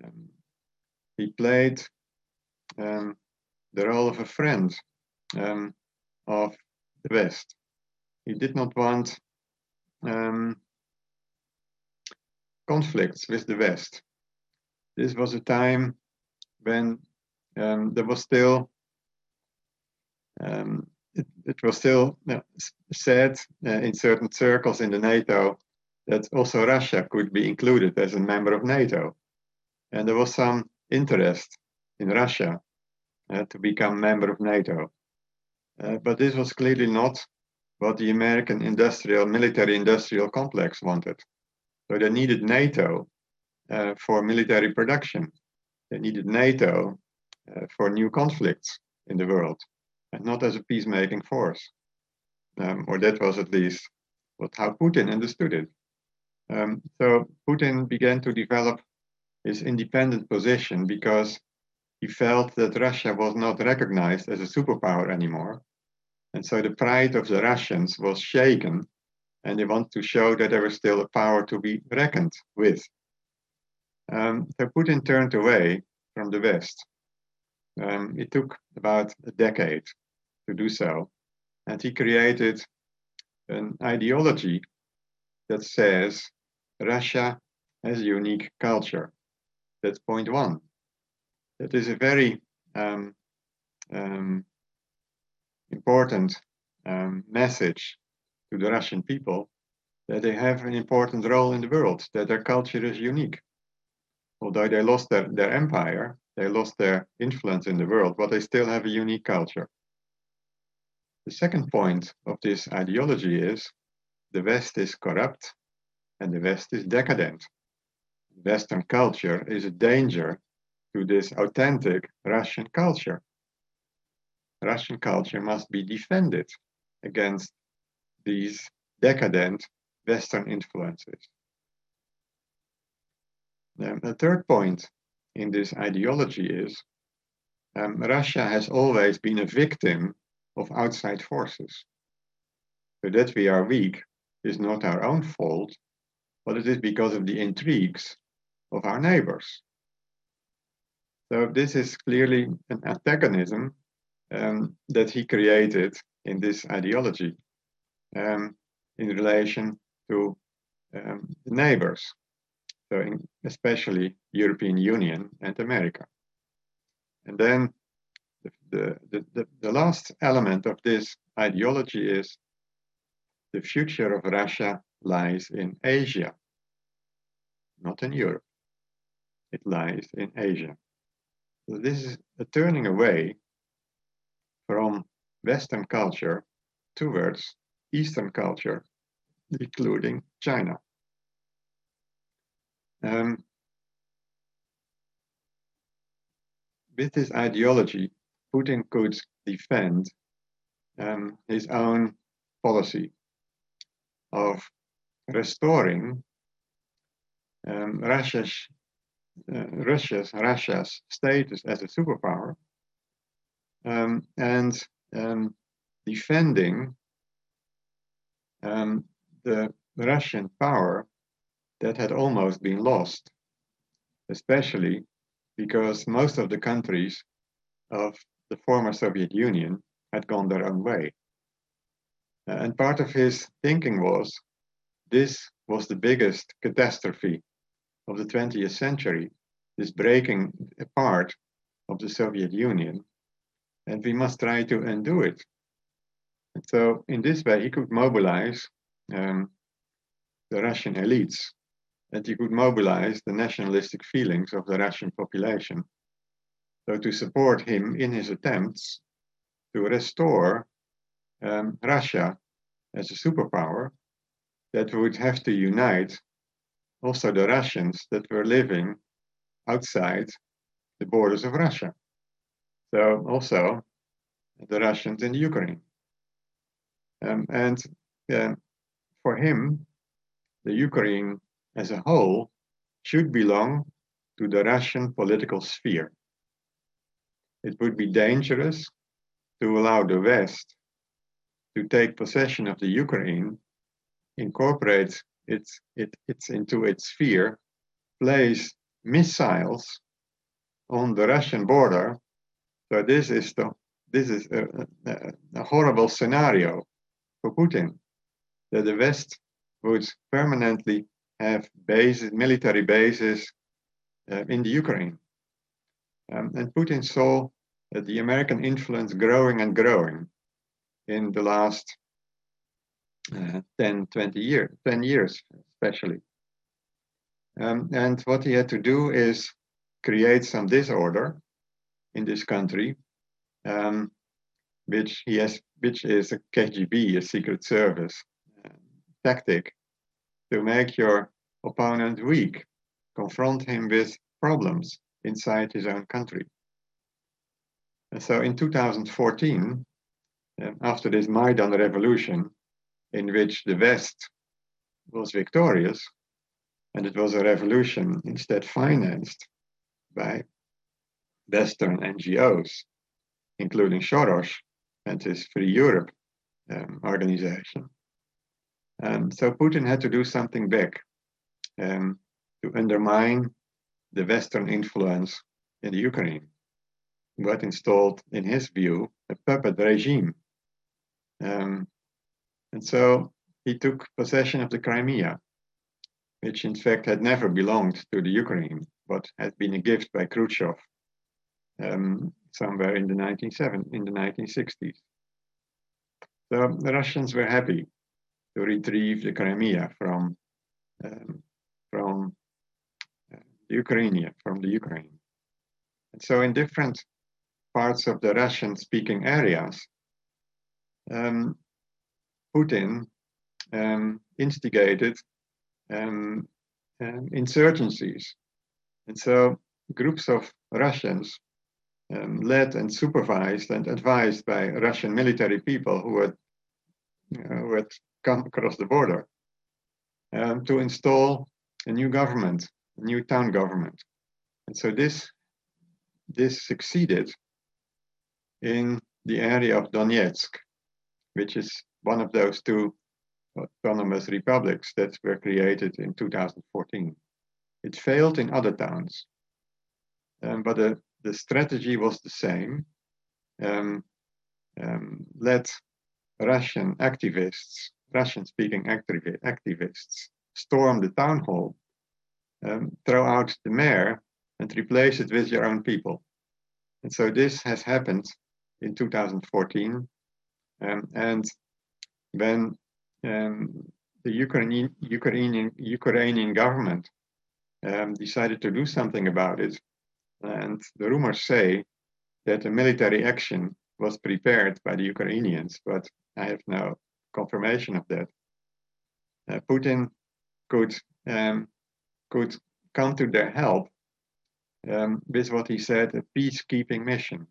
um he played um, the role of a friend um, of the West. He did not want conflicts with the West. This was a time when there was still um, it, it, was still said uh, in certain circles in the NATO that also Russia could be included as a member of NATO. And there was some interest in Russia uh, to become member of NATO. Uh, but this was clearly not what the American industrial, military industrial complex wanted. So they needed NATO uh, for military production. They needed NATO uh, for new conflicts in the world and not as a peacemaking force. Um, or that was at least what how Putin understood it. Um, so Putin began to develop his independent position because he felt that Russia was not recognized as a superpower anymore. And so the pride of the Russians was shaken, and they want to show that there was still a power to be reckoned with. Um, so Putin turned away from the West. Um, it took about a decade to do so. And he created an ideology that says Russia has a unique culture. That's point one. That is a very um, um, important um, message to the Russian people that they have an important role in the world, that their culture is unique. Although they lost their, their empire, they lost their influence in the world, but they still have a unique culture. The second point of this ideology is the West is corrupt and the West is decadent. Western culture is a danger to this authentic Russian culture. Russian culture must be defended against these decadent Western influences. The third point in this ideology is um, Russia has always been a victim of outside forces. So that we are weak is not our own fault, but it is because of the intrigues of our neighbors. So this is clearly an antagonism um, that he created in this ideology um, in relation to um, the neighbors, so in, especially European Union and America. And then the, the, the, the last element of this ideology is the future of Russia lies in Asia, not in Europe. It lies in Asia. So this is a turning away from Western culture towards Eastern culture, including China. Um, with this ideology, Putin could defend um, his own policy of restoring um, Russia's, uh, Russia's, Russia's status as a superpower um, and um, defending um, the Russian power that had almost been lost, especially because most of the countries of the former Soviet Union had gone their own way. Uh, and part of his thinking was this was the biggest catastrophe of the 20th century, this breaking apart of the Soviet Union, and we must try to undo it. So, in this way, he could mobilize um, the Russian elites, and he could mobilize the nationalistic feelings of the Russian population so to support him in his attempts to restore um, Russia as a superpower that would have to unite also the Russians that were living outside the borders of Russia. So also the Russians in Ukraine. Um, and uh, for him, the Ukraine as a whole should belong to the Russian political sphere it would be dangerous to allow the West to take possession of the Ukraine, incorporate it, it, it's into its sphere, place missiles on the Russian border. So this is the this is a, a, a horrible scenario for Putin that the West would permanently have bases, military bases uh, in the Ukraine. Um, and Putin saw uh, the American influence growing and growing in the last uh, 10, 20 years, 10 years especially. Um, and what he had to do is create some disorder in this country um, which he has, which is a KGB, a secret service uh, tactic to make your opponent weak, confront him with problems inside his own country. And so in 2014, um, after this Maidan revolution, in which the West was victorious, and it was a revolution instead financed by Western NGOs, including Soros his Free Europe um, organization. Um, so Putin had to do something big um, to undermine the Western influence in the Ukraine, what installed, in his view, a puppet regime. Um, and so he took possession of the Crimea, which in fact had never belonged to the Ukraine, but had been a gift by Khrushchev um, somewhere in the 1970s, in the 1960s. So the Russians were happy to retrieve the Crimea from um, from uh, Ukraine, from the Ukraine. And so in different parts of the Russian-speaking areas, um, Putin um, instigated um, um, insurgencies. And so groups of Russians um, led and supervised and advised by Russian military people who had, uh, who had come across the border um, to install a new government, a new town government. And so this, this succeeded in the area of Donetsk, which is one of those two autonomous republics that were created in 2014. It failed in other towns, um, but the, the strategy was the same. Um, um, let Russian activists, Russian speaking activi activists, storm the town hall, um, throw out the mayor, and replace it with your own people. And so this has happened in 2014. Um, and when um, the Ukrainian, Ukrainian, Ukrainian government um, decided to do something about it. And the rumors say that a military action was prepared by the Ukrainians, but I have no confirmation of that. Uh, Putin could um, could come to their help um, with what he said a peacekeeping mission.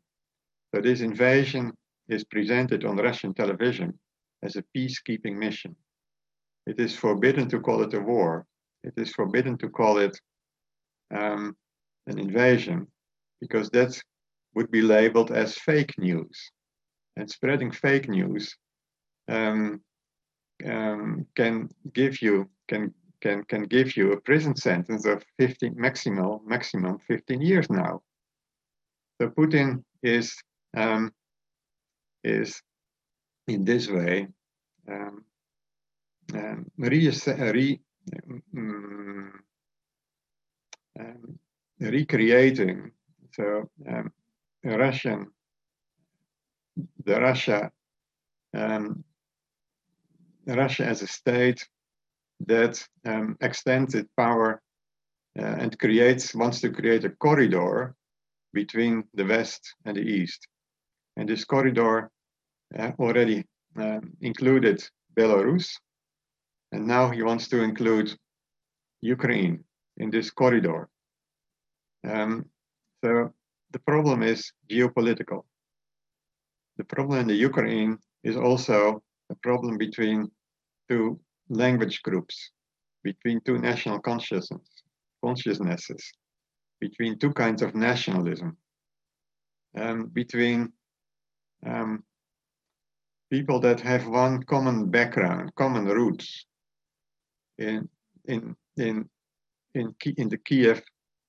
So this invasion is presented on Russian television as a peacekeeping mission. It is forbidden to call it a war. It is forbidden to call it um, an invasion because that would be labeled as fake news. And spreading fake news um, um, can give you can can can give you a prison sentence of 15 maximum maximum 15 years now. So Putin is um, is in this way um, um, re, re um, um, recreating so um, Russian the Russia um, Russia as a state that um, extends its power uh, and creates wants to create a corridor between the west and the east and this corridor uh, already um, included Belarus, and now he wants to include Ukraine in this corridor. Um, so the problem is geopolitical. The problem in the Ukraine is also a problem between two language groups, between two national consciousness, consciousnesses, between two kinds of nationalism, um, between um, people that have one common background, common roots in in in in, in the Kiev,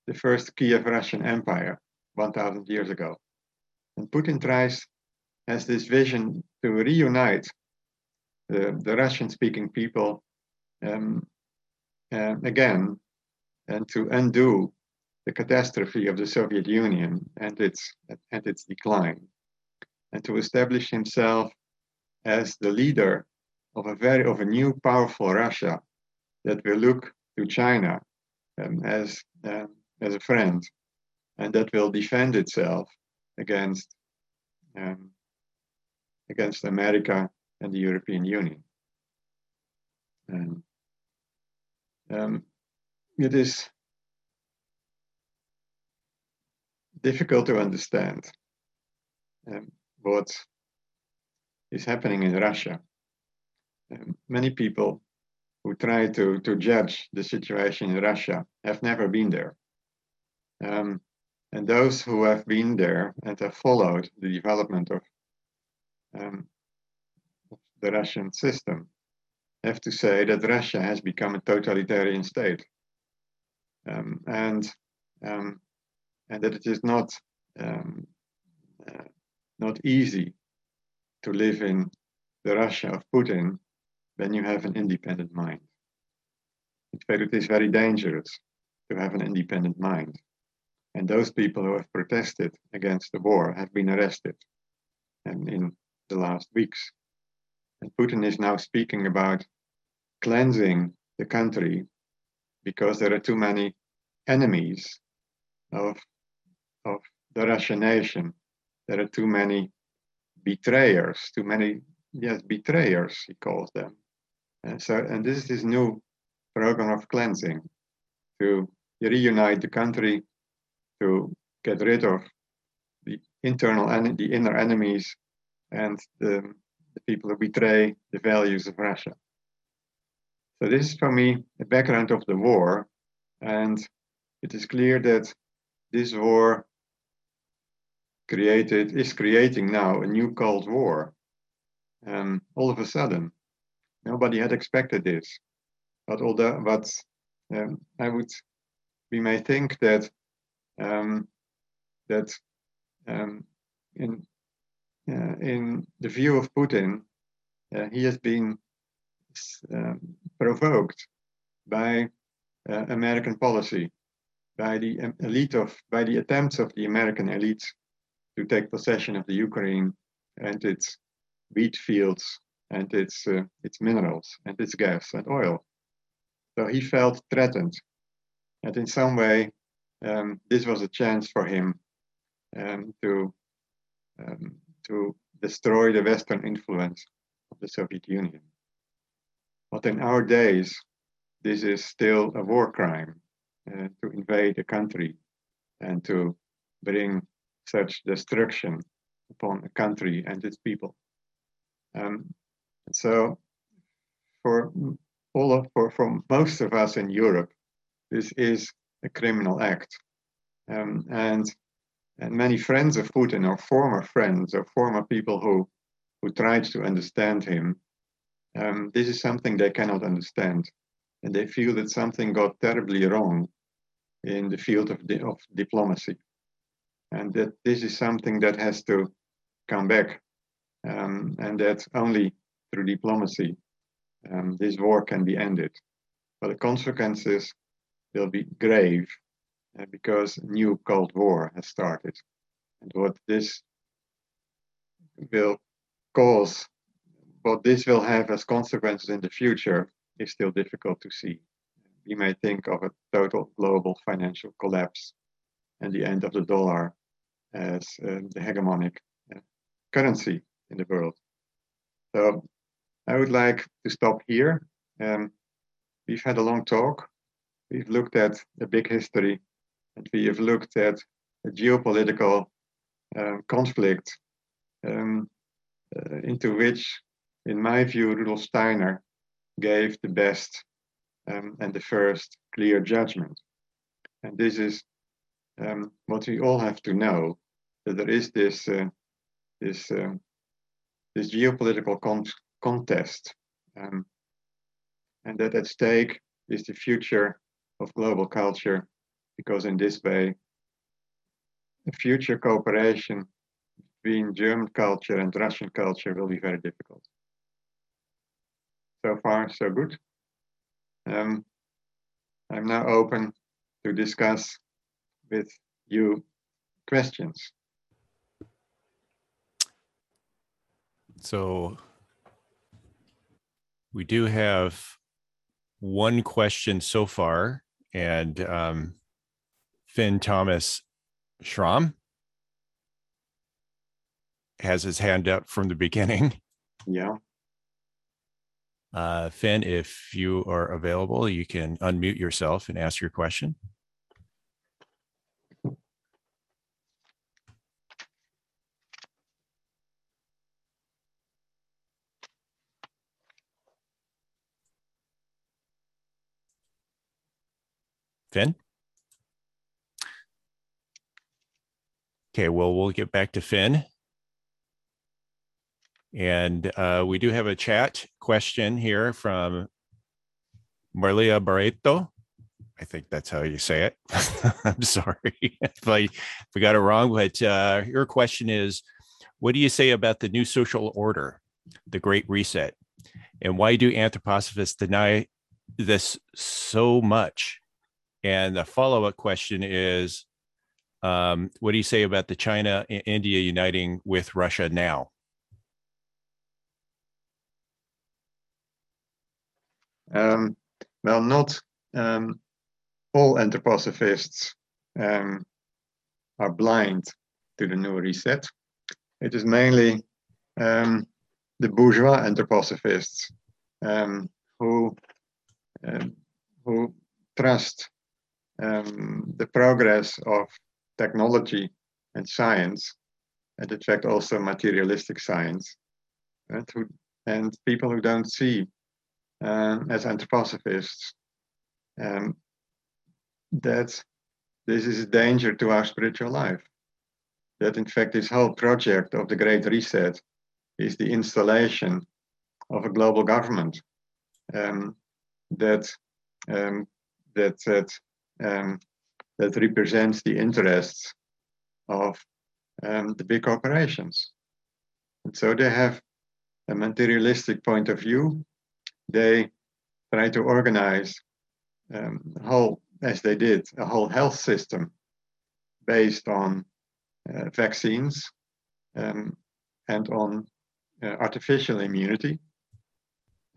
the first Kiev Russian Empire, 1,000 years ago. And Putin tries, has this vision to reunite the, the Russian-speaking people um, uh, again, and to undo the catastrophe of the Soviet Union and its and its decline, and to establish himself as the leader of a very of a new powerful Russia that will look to China um, as um, as a friend and that will defend itself against um, against America and the European Union. And um, it is difficult to understand um, what is happening in Russia. Um, many people who try to, to judge the situation in Russia have never been there. Um, and those who have been there and have followed the development of um, the Russian system have to say that Russia has become a totalitarian state. Um, and um, and that it is not um, uh, not easy to live in the Russia of Putin when you have an independent mind. In fact, it is very dangerous to have an independent mind. And those people who have protested against the war have been arrested and in the last weeks. And Putin is now speaking about cleansing the country because there are too many enemies of, of the Russian nation. There are too many betrayers, too many, yes, betrayers, he calls them. And so, and this is his new program of cleansing to reunite the country to get rid of the internal and the inner enemies and the, the people who betray the values of Russia. So this is for me the background of the war, and it is clear that this war created is creating now a new Cold War. Um, all of a sudden, nobody had expected this. But although, but um, I would, we may think that um, that um, in uh, in the view of Putin, uh, he has been um, provoked by uh, American policy, by the elite of, by the attempts of the American elite to take possession of the Ukraine and its wheat fields and its uh, its minerals and its gas and oil. So he felt threatened, and in some way um, this was a chance for him um, to um, to destroy the Western influence of the Soviet Union. But in our days, this is still a war crime uh, to invade a country and to bring such destruction upon a country and its people. Um, so, for all of, for, for most of us in Europe, this is a criminal act. Um, and, and many friends of Putin or former friends or former people who, who tried to understand him, um, this is something they cannot understand. And they feel that something got terribly wrong in the field of, di- of diplomacy. And that this is something that has to come back. Um, and that only through diplomacy um, this war can be ended. But the consequences will be grave uh, because new Cold War has started. And what this will cause, what this will have as consequences in the future is still difficult to see. We may think of a total global financial collapse and the end of the dollar as uh, the hegemonic uh, currency in the world. So I would like to stop here. Um, we've had a long talk. We've looked at the big history and we have looked at a geopolitical um, conflict um, uh, into which, in my view, Rudolf Steiner gave the best um, and the first clear judgment. And this is um, what we all have to know that there is this uh, this um, this geopolitical con- contest, um, and that at stake is the future of global culture, because in this way, the future cooperation between German culture and Russian culture will be very difficult. So far, so good. Um, I'm now open to discuss with you questions. So we do have one question so far and um, Finn Thomas Schramm. has his hand up from the beginning. Yeah. Uh, Finn, if you are available, you can unmute yourself and ask your question. Finn? Okay, well, we'll get back to Finn. And uh, we do have a chat question here from Marlia Barreto. I think that's how you say it. I'm sorry if I, if I got it wrong, but uh, your question is What do you say about the new social order, the Great Reset? And why do anthroposophists deny this so much? And the follow up question is um, What do you say about the China and India uniting with Russia now? Um, well, not um, all anthroposophists um, are blind to the new reset. It is mainly um, the bourgeois anthroposophists um, who um, who trust the progress of technology and science, and in fact also materialistic science, and, who, and people who don't see um, as anthroposophists um, that this is a danger to our spiritual life. That in fact, this whole project of the Great Reset is the installation of a global government um, that um, that that um, that represents the interests of um, the big corporations. And so they have a materialistic point of view they try to organize um, whole, as they did, a whole health system based on uh, vaccines um, and on uh, artificial immunity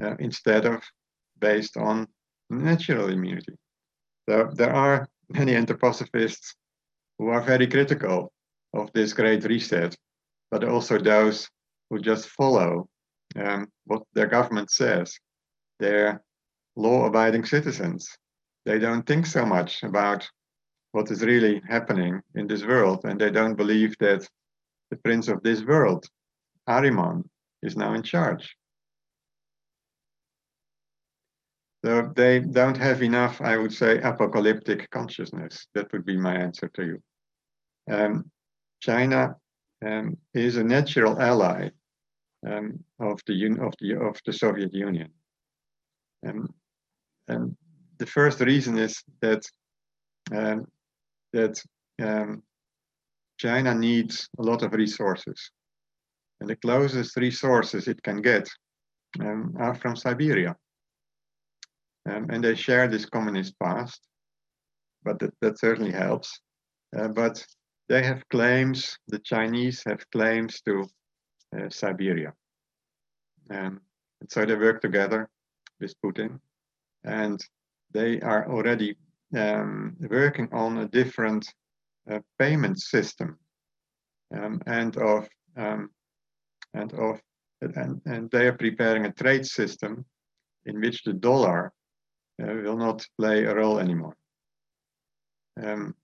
uh, instead of based on natural immunity. So there are many anthroposophists who are very critical of this great reset, but also those who just follow um, what their government says they're law abiding citizens. They don't think so much about what is really happening in this world, and they don't believe that the prince of this world, Ahriman, is now in charge. So they don't have enough, I would say, apocalyptic consciousness. That would be my answer to you. Um, China um, is a natural ally um, of the of the of the Soviet Union. Um, and the first reason is that um, that um, China needs a lot of resources, and the closest resources it can get are from Siberia. Um, and they share this communist past, but that, that certainly helps. Uh, but they have claims, the Chinese have claims to uh, Siberia. Um, and so they work together with Putin, and they are already um, working on a different uh, payment system um, and of um, and of and, and they are preparing a trade system in which the dollar will not play a role anymore. Um,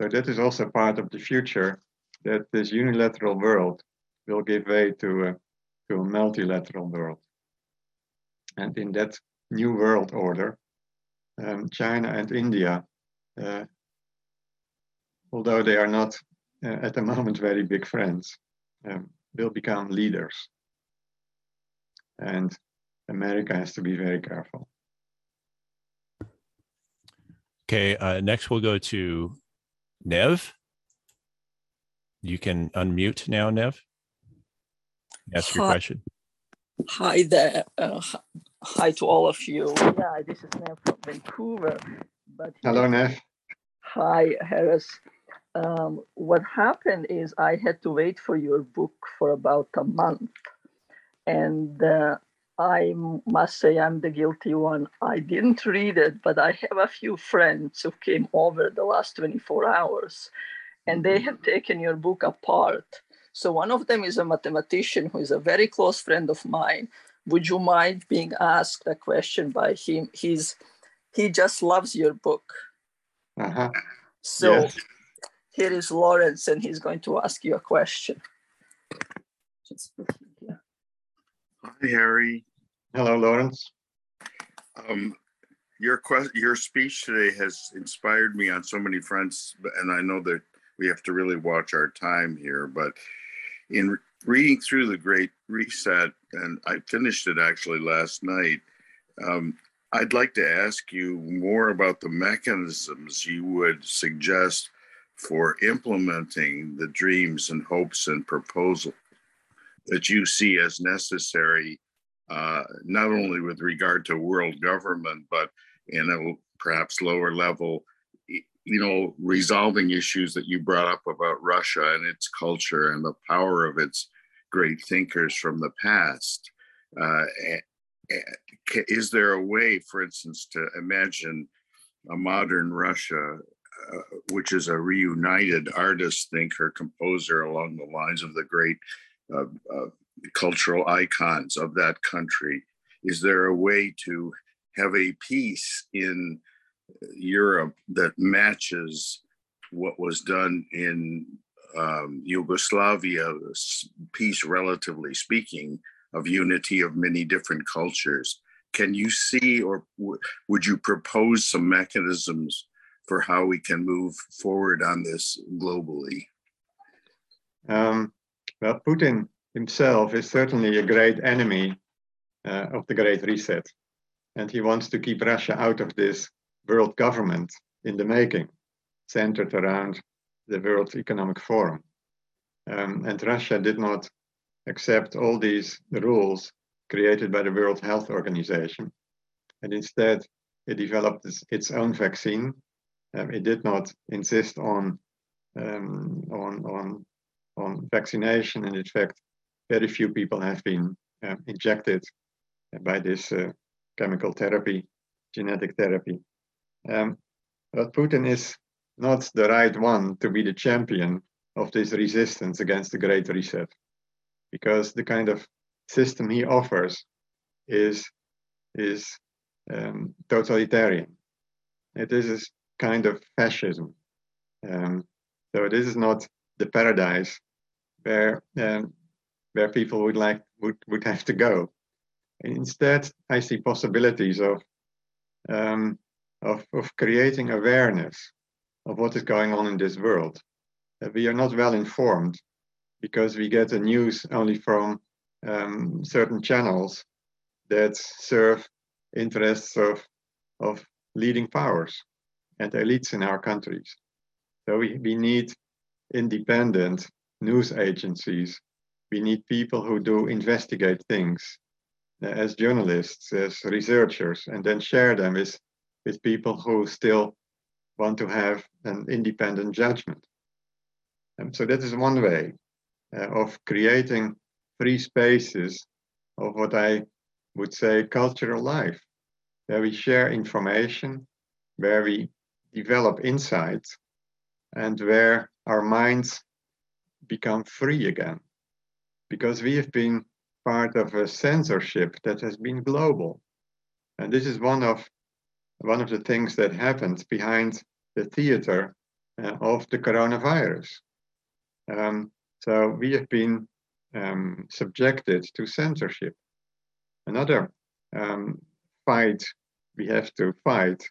so that is also part of the future that this unilateral world will give way to a, to a multilateral world. And in that new world order, um, China and India, uh, although they are not uh, at the moment very big friends, um, will become leaders. And America has to be very careful. Okay, uh, next we'll go to Nev. You can unmute now, Nev. Ask your question. Hi there. Uh, hi to all of you. Yeah, this is Nev from Vancouver. But Hello, Nev. Hi, Harris. Um, what happened is I had to wait for your book for about a month. And uh, I must say I'm the guilty one. I didn't read it, but I have a few friends who came over the last 24 hours and they mm-hmm. have taken your book apart So one of them is a mathematician who is a very close friend of mine. Would you mind being asked a question by him? He's he just loves your book. Uh-huh. So Yes. here is Lawrence, and he's going to ask you a question. Just put him here. Hi, Harrie. Hello, Lawrence. Um, your your speech today has inspired me on so many fronts, and I know that we have to really watch our time here. But in re- reading through the Great Reset, and I finished it actually last night, um, I'd like to ask you more about the mechanisms you would suggest for implementing the dreams and hopes and proposal that you see as necessary uh, not only with regard to world government, but in a perhaps lower level, you know, resolving issues that you brought up about Russia and its culture and the power of its great thinkers from the past. Uh, is there a way, for instance, to imagine a modern Russia, uh, which is a reunited artist, thinker, composer along the lines of the great uh, uh, cultural icons of that country? Is there a way to have a peace in Europe that matches what was done in um, Yugoslavia, peace relatively speaking, of unity of many different cultures? Can you see or w- would you propose some mechanisms for how we can move forward on this globally? Um, well, Putin himself is certainly a great enemy uh, of the Great Reset. And he wants to keep Russia out of this world government in the making, centered around the World Economic Forum. Um, and Russia did not accept all these rules created by the World Health Organization. And instead, it developed its, own vaccine. Um, it did not insist on, um, on, on on vaccination, and in fact, very few people have been um, injected by this uh, chemical therapy, genetic therapy. Um, but Putin is not the right one to be the champion of this resistance against the Great Reset, because the kind of system he offers is is um, totalitarian. It is a kind of fascism. Um, so this is not the paradise where um, where people would like would, would have to go. Instead, I see possibilities of um, of, of creating awareness of what is going on in this world. Uh, we are not well informed because we get the news only from um, certain channels that serve interests of of leading powers and elites in our countries. So we, we need independent news agencies. We need people who do investigate things uh, as journalists, as researchers, and then share them with, with people who still want to have an independent judgment. And so that is one way uh, of creating free spaces of what I would say cultural life, where we share information, where we develop insights, and where our minds become free again. Because we have been part of a censorship that has been global. And this is one of one of the things that happened behind the theater uh, of the coronavirus. Um, so we have been um, subjected to censorship. Another um, fight we have to fight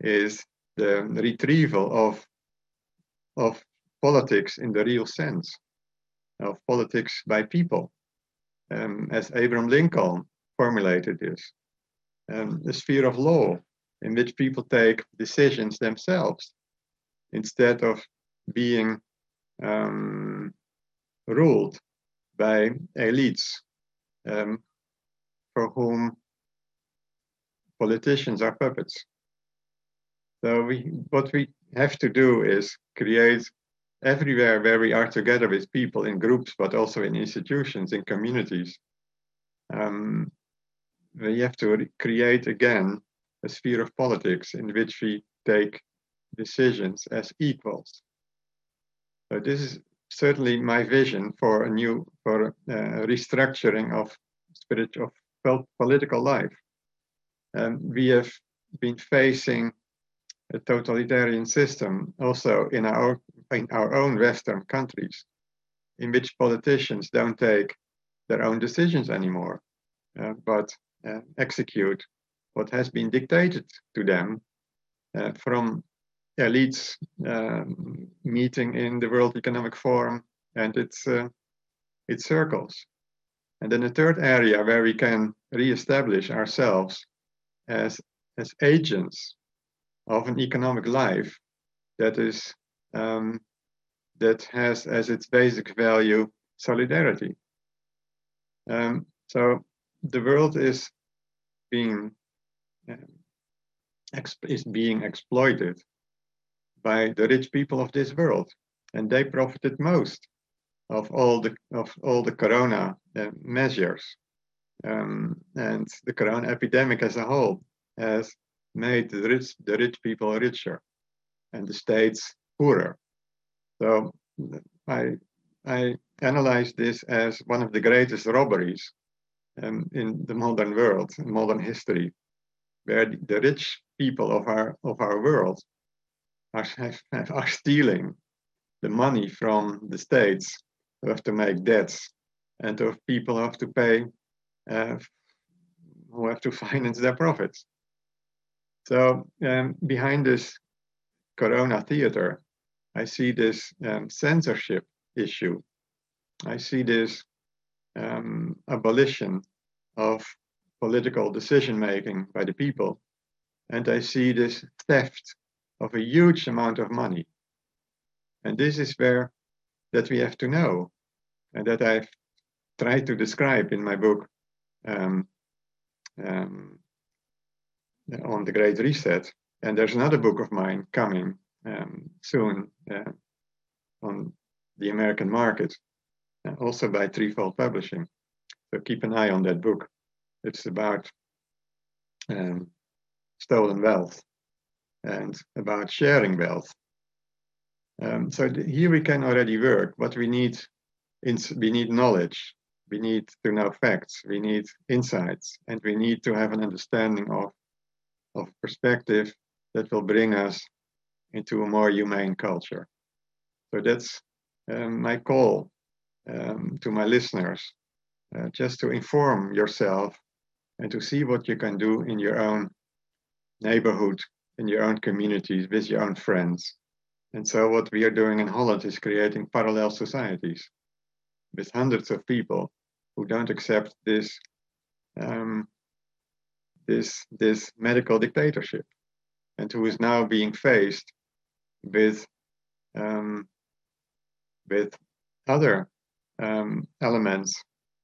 is the retrieval of of politics in the real sense of politics by people, um, as Abraham Lincoln formulated this. Um, the sphere of law in which people take decisions themselves instead of being um, ruled by elites um, for whom politicians are puppets. So we, what we have to do is create everywhere where we are together with people in groups, but also in institutions, in communities. Um, we have to create again a sphere of politics in which we take decisions as equals. So this is certainly my vision for a new for uh, restructuring of spiritual political life. Um, we have been facing a totalitarian system also in our in our own Western countries, in which politicians don't take their own decisions anymore, uh, but uh, execute what has been dictated to them uh, from elites um, meeting in the World Economic Forum and its uh, its circles. And then the third area where we can reestablish ourselves as as agents of an economic life that is um, that has as its basic value solidarity. Um, so the world is being um, is being exploited by the rich people of this world, and they profited most of all the of all the corona uh, measures, um, and the corona epidemic as a whole has made the rich the rich people richer, and the states poorer. So I I analyze this as one of the greatest robberies um, in the modern world, in modern history, where the rich people of our of our world are, are stealing the money from the states who have to make debts and of people who have to pay uh, who have to finance their profits. So um, behind this Corona theater, I see this um, censorship issue. I see this um, abolition of political decision making by the people. And I see this theft of a huge amount of money. And this is where that we have to know, and that I've tried to describe in my book um, um, on the Great Reset. And there's another book of mine coming um, soon uh, on the American market, uh, also by Threefold Publishing. So keep an eye on that book. It's about um, stolen wealth and about sharing wealth. Um, so here we can already work. What we need, we need knowledge. We need to know facts. We need insights, and we need to have an understanding of of perspective that will bring us into a more humane culture. So that's um, my call um, to my listeners, uh, just to inform yourself and to see what you can do in your own neighborhood, in your own communities, with your own friends. And so what we are doing in Holland is creating parallel societies with hundreds of people who don't accept this um, this this medical dictatorship and who is now being faced with um, with other um, elements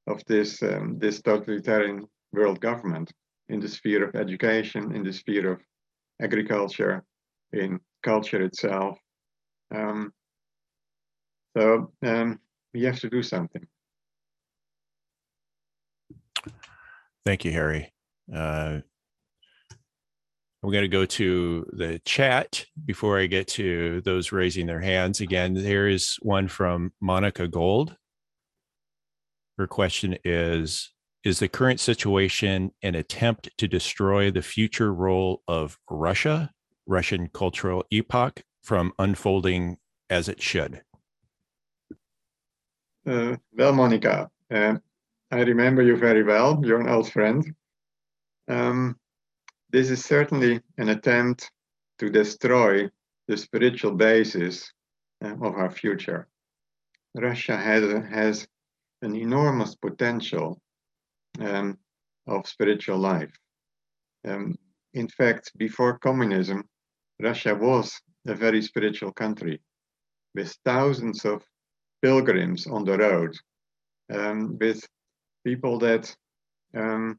of this um, this totalitarian world government in the sphere of education, in the sphere of agriculture, in culture itself. Um, so um, we have to do something. Thank you, Harrie. Uh, I'm going to go to the chat before I get to those raising their hands. Again, there is one from Monica Gold. Her question is Is the current situation an attempt to destroy the future role of Russia, Russian cultural epoch, from unfolding as it should? Uh, well, Monica, uh, I remember you very well. You're an old friend. Um, this is certainly an attempt to destroy the spiritual basis uh, of our future. Russia has, has an enormous potential um, of spiritual life. Um, in fact, before communism, Russia was a very spiritual country with thousands of pilgrims on the road, um, with people that um,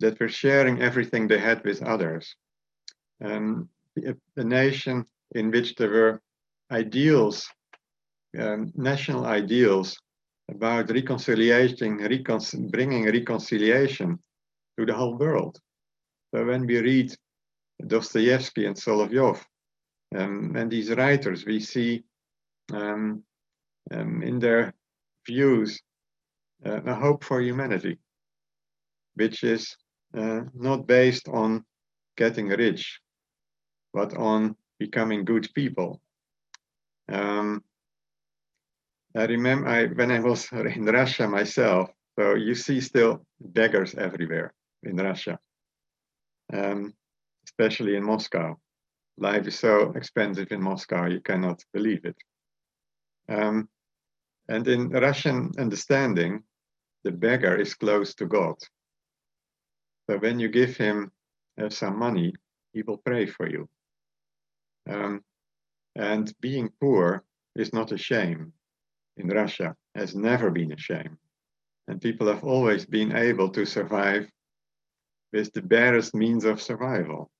that were sharing everything they had with others. Um, a, nation in which there were ideals, um, national ideals about reconciliation, recon- bringing reconciliation to the whole world. So when we read Dostoevsky and Solovyov um, and these writers, we see um, um, in their views uh, a hope for humanity, which is uh, not based on getting rich, but on becoming good people. Um, I remember I, when I was in Russia myself, so you see still beggars everywhere in Russia, um, especially in Moscow. Life is so expensive in Moscow, you cannot believe it. Um, and in Russian understanding, the beggar is close to God. So when you give him uh, some money, he will pray for you. Um, and being poor is not a shame in Russia, has never been a shame. And people have always been able to survive with the barest means of survival.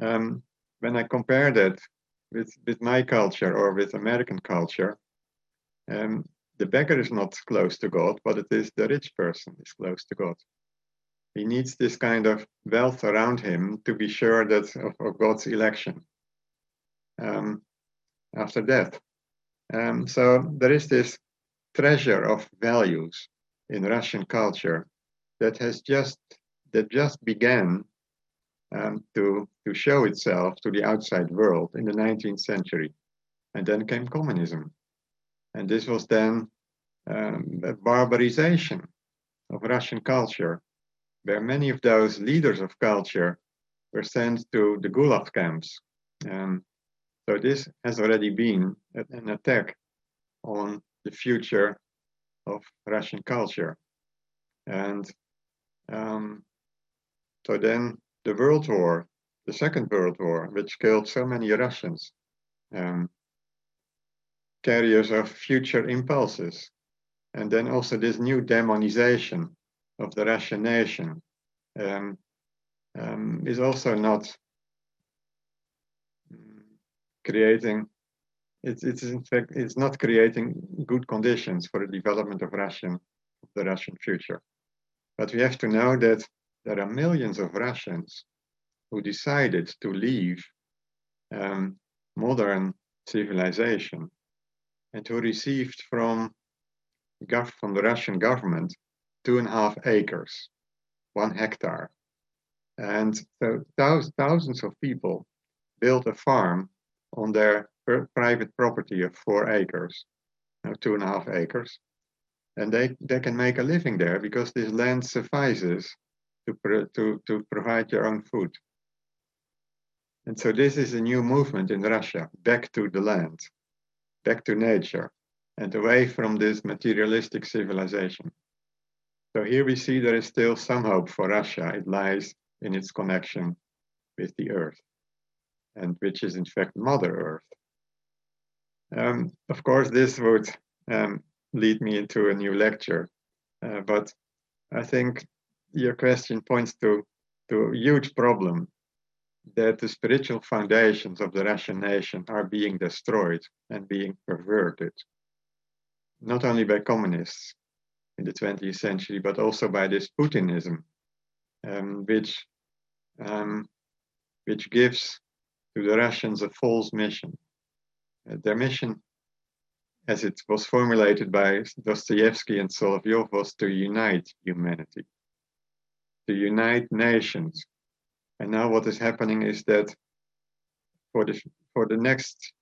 Um, when I compare that with, with my culture or with American culture, um, the beggar is not close to God, but it is the rich person is close to God. He needs this kind of wealth around him to be sure that of, of God's election um, after death. Um, so there is this treasure of values in Russian culture that has just that just began um, to to show itself to the outside world in the 19th century, and then came communism, and this was then um, a barbarization of Russian culture, where many of those leaders of culture were sent to the Gulag camps. Um, so this has already been an attack on the future of Russian culture. And um, so then the World War, the Second World War, which killed so many Russians, um, carriers of future impulses, and then also this new demonization of the Russian nation um, um, is also not creating it's, it's in fact it's not creating good conditions for the development of Russian the Russian future. But we have to know that there are millions of Russians who decided to leave um, modern civilization and who received from, from the Russian government two and a half acres, one hectare. And so thousands of people built a farm on their private property of four acres, now two and a half acres. And they, they can make a living there because this land suffices to, to, to provide your own food. And so this is a new movement in Russia, back to the land, back to nature, and away from this materialistic civilization. So here we see there is still some hope for Russia. It lies in its connection with the earth, and which is in fact Mother Earth. Um, of course, this would um, lead me into a new lecture, uh, but I think your question points to, to a huge problem that the spiritual foundations of the Russian nation are being destroyed and being perverted, not only by communists in the 20th century, but also by this Putinism, um, which, um, which gives to the Russians a false mission uh, their mission, as it was formulated by Dostoevsky and Solovyov, was to unite humanity, to unite nations. And now what is happening is that for the, for the next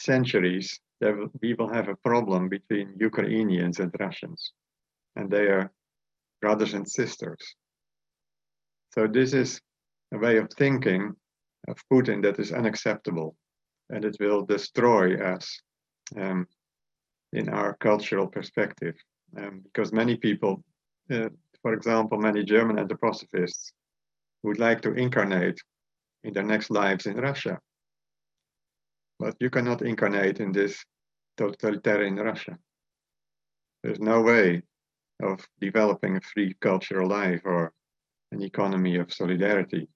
centuries, will, we will have a problem between Ukrainians and Russians, and they are brothers and sisters. So this is a way of thinking of Putin that is unacceptable and it will destroy us um, in our cultural perspective. Um, because many people, uh, for example, many German anthroposophists would like to incarnate in their next lives in Russia. But you cannot incarnate in this totalitarian Russia. There's no way of developing a free cultural life or an economy of solidarity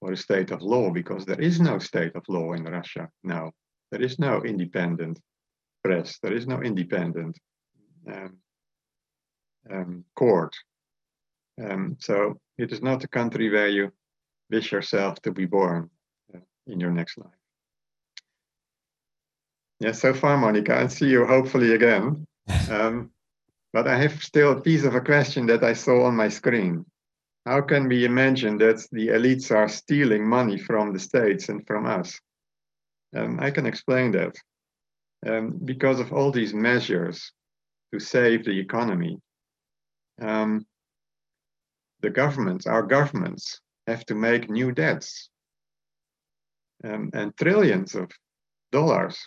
or a state of law because there is no state of law in Russia now. There is no independent press. There is no independent um, um, court. Um, so it is not a country where you wish yourself to be born uh, in your next life. Yeah, so far, Monica, and see you hopefully again. Um, but I have still a piece of a question that I saw on my screen. How can we imagine that the elites are stealing money from the states and from us? Um, I can explain that. Um, because of all these measures to save the economy, um, the governments, our governments, have to make new debts um, and trillions of dollars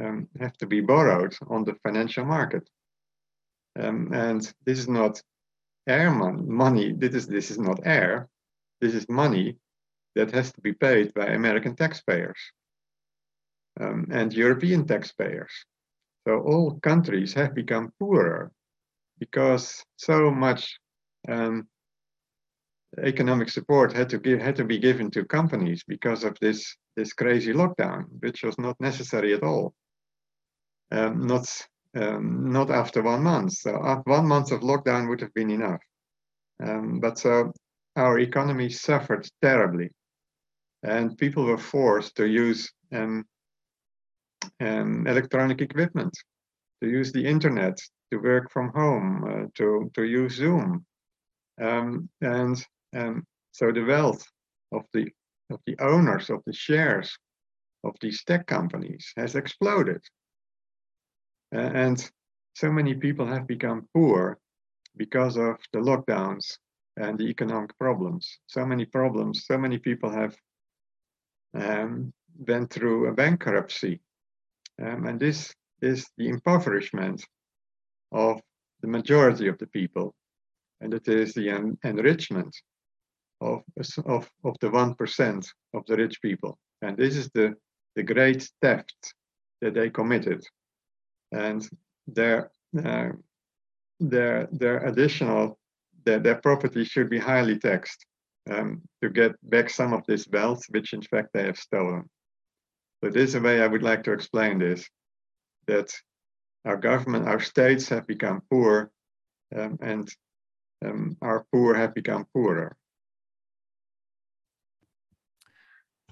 um, have to be borrowed on the financial market. Um, and this is not air mon- money. This is this is not air. This is money that has to be paid by American taxpayers um, and European taxpayers. So all countries have become poorer because so much um, economic support had to give had to be given to companies because of this this crazy lockdown, which was not necessary at all. Um, not um, not after one month. So one month of lockdown would have been enough. Um, but so our economy suffered terribly, and people were forced to use um, um, electronic equipment, to use the internet, to work from home, uh, to to use Zoom, um, and um, so the wealth of the of the owners of the shares of these tech companies has exploded. And so many people have become poor because of the lockdowns and the economic problems. So many problems, so many people have um, through a bankruptcy. Um, and this is the impoverishment of the majority of the people. And it is the en- enrichment of, of, of the 1% of the rich people. And this is the, the great theft that they committed. And their, uh, their, their additional, their, their property should be highly taxed um, to get back some of this wealth, which in fact they have stolen. So this is a way I would like to explain this, that our government, our states have become poor um, and um, our poor have become poorer.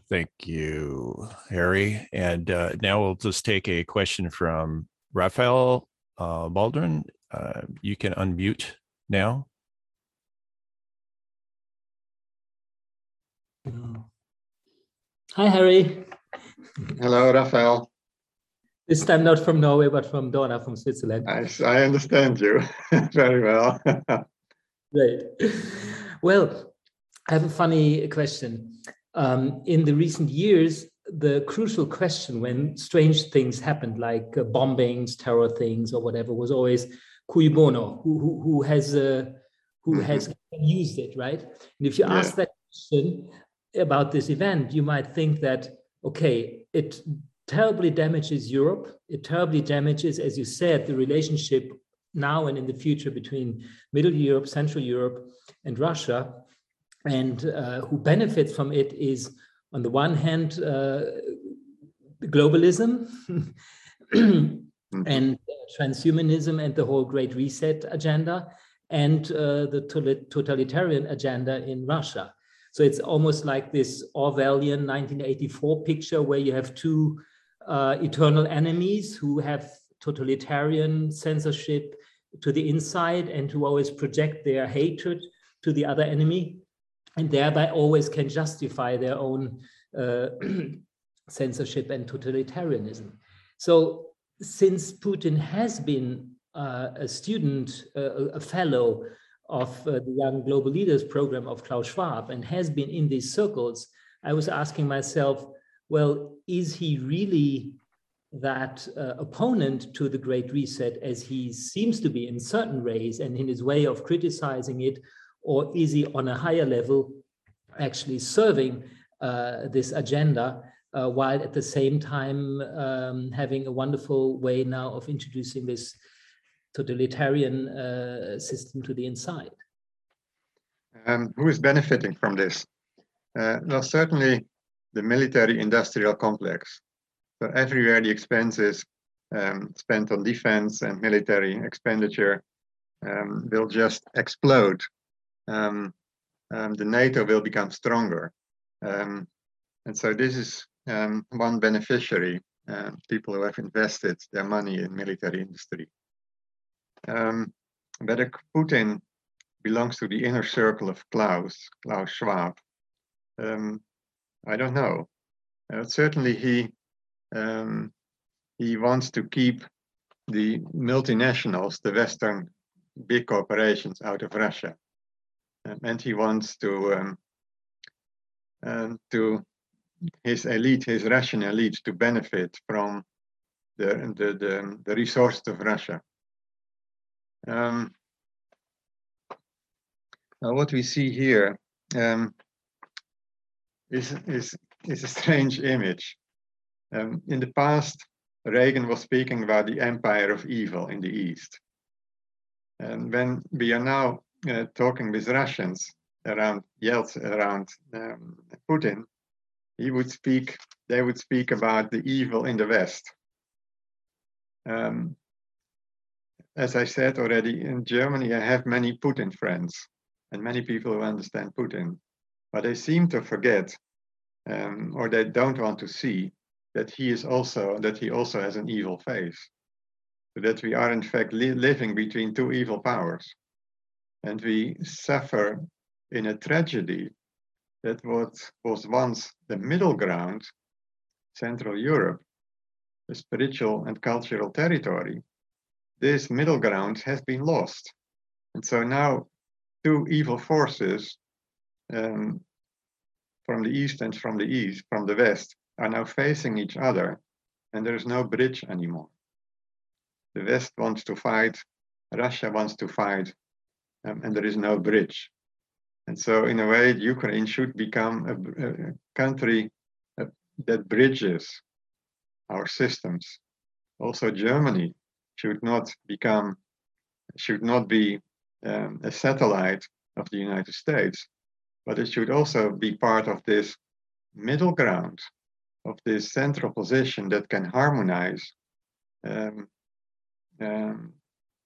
Thank you, Harrie. And uh, now we'll just take a question from Raphael uh, Baldwin. Uh, you can unmute now. Hi, Harrie. Hello, Raphael. This time not from Norway, but from Dornach from Switzerland. I, I understand you very well. Great. Well, I have a funny question. Um, in the recent years, the crucial question when strange things happened, like uh, bombings, terror things, or whatever, was always cui bono, who, who, who has uh, who mm-hmm. has used it, right? And if you yeah. ask that question about this event, you might think that okay, it terribly damages Europe. It terribly damages, as you said, the relationship now and in the future between Middle Europe, Central Europe, and Russia. And uh, who benefits from it is, on the one hand, uh, globalism and transhumanism and the whole Great Reset agenda, and uh, the totalitarian agenda in Russia. So it's almost like this Orwellian 1984 picture where you have two uh, eternal enemies who have totalitarian censorship to the inside and who always project their hatred to the other enemy and thereby always can justify their own uh, censorship and totalitarianism. So since Putin has been uh, a student, uh, a fellow of uh, the Young Global Leaders program of Klaus Schwab and has been in these circles, I was asking myself, well, is he really that uh, opponent to the Great Reset as he seems to be in certain ways and in his way of criticizing it? Or is he on a higher level actually serving uh, this agenda uh, while at the same time um, having a wonderful way now of introducing this totalitarian uh, system to the inside? Um, who is benefiting from this? Uh, well, certainly the military industrial complex. So everywhere the expenses um, spent on defense and military expenditure um, will just explode. Um, um the NATO will become stronger. Um, and so this is um, one beneficiary. uh, people who have invested their money in military industry. Whether Putin belongs to the inner circle of Klaus, Klaus Schwab, I don't know. Uh, certainly, he um, he wants to keep the multinationals, the Western big corporations, out of Russia, and he wants to um, um, to his elite, his Russian elite, to benefit from the the the, the resources of Russia. Um, now, what we see here um, is is is a strange image. Um, in the past, Reagan was speaking about the empire of evil in the East. And when we are now uh, talking with Russians around Yeltsin, around um, Putin, he would speak, they would speak about the evil in the West. Um, as I said already, in Germany, I have many Putin friends and many people who understand Putin, but they seem to forget um, or they don't want to see that he is also that he also has an evil face so that we are in fact li living between two evil powers and we suffer in a tragedy that what was once the middle ground central europe the spiritual and cultural territory this middle ground has been lost and so now two evil forces um, from the east and from the east, from the west, are now facing each other, and there is no bridge anymore. The West wants to fight, Russia wants to fight, um, and there is no bridge. And so, in a way, Ukraine should become a, a country uh, that bridges our systems. Also, Germany should not become, should not be um, a satellite of the United States, but it should also be part of this middle ground, of this central position that can harmonize, um, um,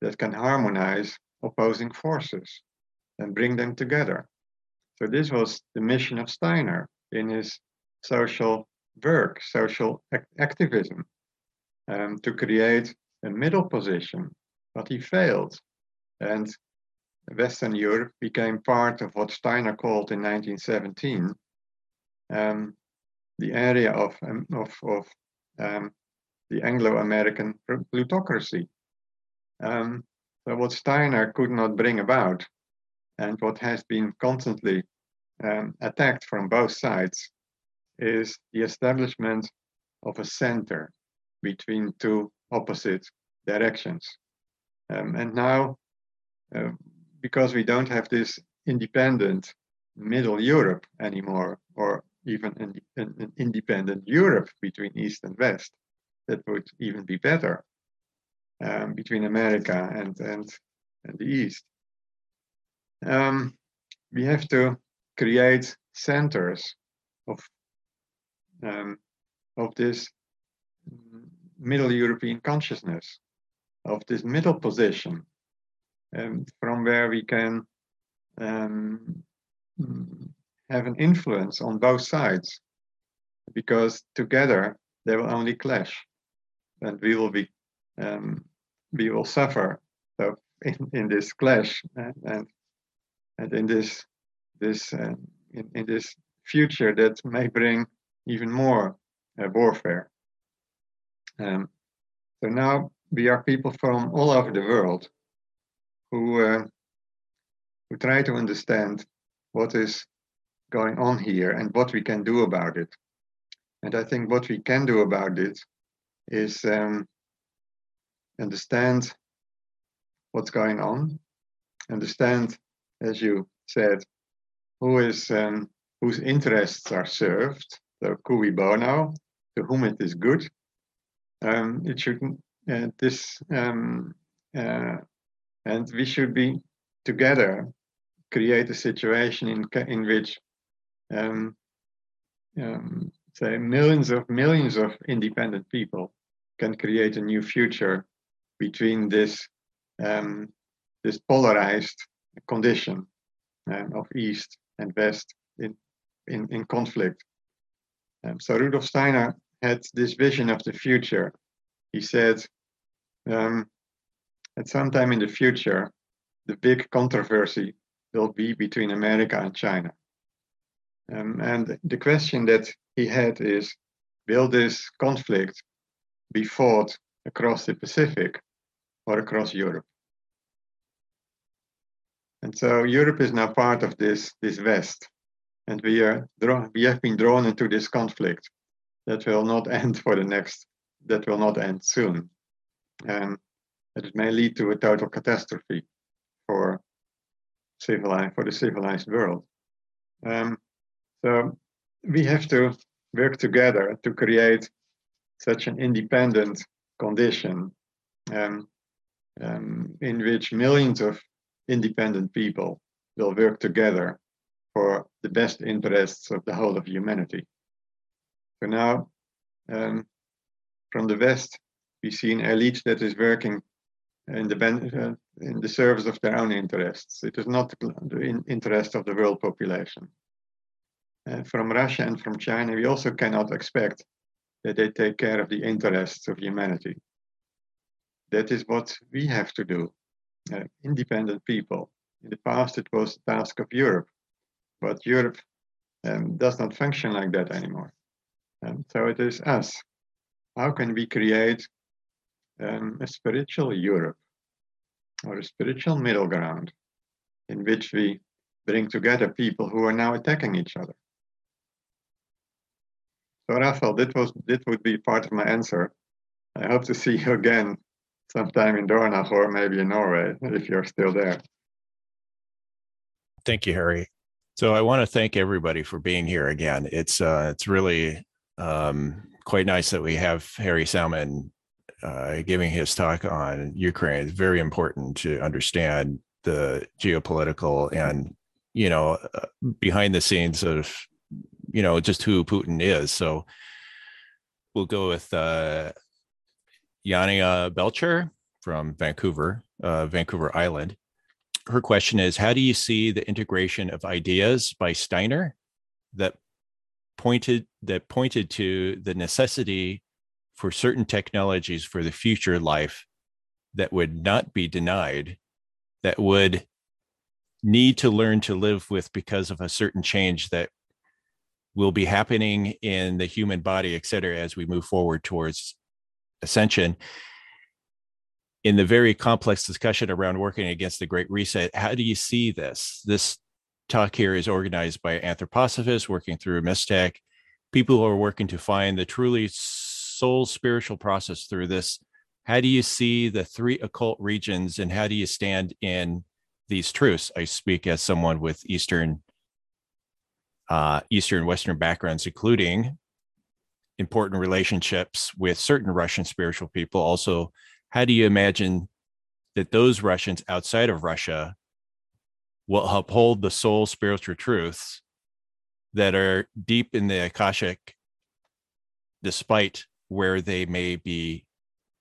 that can harmonize opposing forces and bring them together. So this was the mission of Steiner in his social work, social ac activism, um, to create a middle position, but he failed. And Western Europe became part of what Steiner called in 1917 um, the area of, um, of, of um, the Anglo-American plutocracy. Um, so what Steiner could not bring about and what has been constantly um, attacked from both sides is the establishment of a center between two opposite directions. Um, and now uh, because we don't have this independent middle Europe anymore, or even an, an, independent Europe between East and West, that would even be better um, between America and, and, and the East. Um, we have to create centers of, um, of this middle European consciousness, of this middle position um, from where we can um, have an influence on both sides because together they will only clash and we will be um, we will suffer so in, in this clash and, and, and in this this uh, in, in this future that may bring even more uh, warfare um, so now we are people from all over the world who uh, who try to understand what is going on here and what we can do about it. And I think what we can do about it is um, understand what's going on, understand, as you said, who is um, whose interests are served, the cui bono, to whom it is good. Um, it should uh, this um, uh, and we should be together create a situation in in which um, um, say millions of millions of independent people can create a new future between this um, this polarized condition um, of east and west in in, in conflict. Um, so Rudolf Steiner had this vision of the future. He said, um, at some time in the future, the big controversy will be between America and China. Um, and the question that he had is, will this conflict be fought across the Pacific or across Europe? And so Europe is now part of this, this West. And we are we have been drawn into this conflict that will not end for the next that will not end soon. And it may lead to a total catastrophe for civilized for the civilized world. Um, so we have to work together to create such an independent condition um, um, in which millions of independent people will work together for the best interests of the whole of humanity. So now, um, from the West, we see an elite that is working in the, uh, in the service of their own interests. It is not the in interest of the world population. Uh, from Russia and from China, we also cannot expect that they take care of the interests of humanity. That is what we have to do, uh, independent people. In the past, it was the task of Europe, but Europe um, does not function like that anymore. And so it is us. How can we create um, a spiritual Europe or a spiritual middle ground in which we bring together people who are now attacking each other? So Raphael, that was that would be part of my answer. I hope to see you again sometime in Dornach or maybe in Norway if you're still there. Thank you, Harrie. So I want to thank everybody for being here again. It's uh, it's really um, quite nice that we have Harrie Salman uh, giving his talk on Ukraine. It's very important to understand the geopolitical and you know uh, behind the scenes of you know just who Putin is. So we'll go with uh, Yania Belcher from Vancouver, uh, Vancouver Island. Her question is How do you see the integration of ideas by Steiner that pointed that pointed to the necessity for certain technologies for the future life that would not be denied, that would need to learn to live with because of a certain change that will be happening in the human body, et cetera, as we move forward towards ascension. In the very complex discussion around working against the Great Reset, how do you see this? This talk here is organized by anthroposophists working through Mystech, people who are working to find the truly soul spiritual process through this. How do you see the three occult regions and how do you stand in these truths? I speak as someone with Eastern, uh, Eastern Western backgrounds, including important relationships with certain Russian spiritual people. Also, how do you imagine that those Russians outside of Russia will uphold the soul spiritual truths that are deep in the Akashic, despite where they may be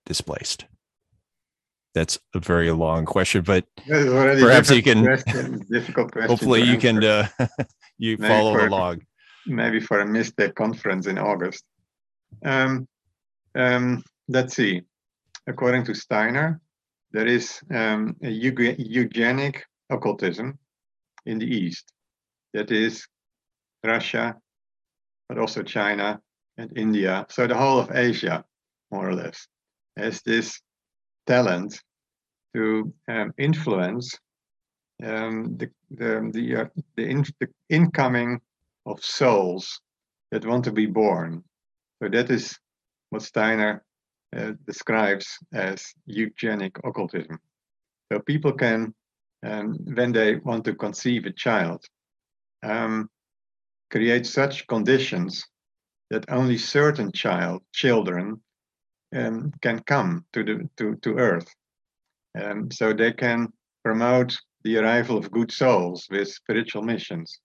displaced? That's a very long question, but perhaps you can. Question, difficult question. Hopefully, you can uh, you maybe follow for, along. Maybe for a Mystech conference in August. Um, um, let's see. According to Steiner, there is um, a eugenic occultism in the East. That is Russia, but also China and India. So the whole of Asia, more or less, has this talent to um, influence um, the the the, uh, the, in, the, incoming of souls that want to be born. So that is what Steiner uh, describes as eugenic occultism. So people can um, when they want to conceive a child, um, create such conditions that only certain child children um, can come to the to, to Earth, um, so they can promote the arrival of good souls with spiritual missions.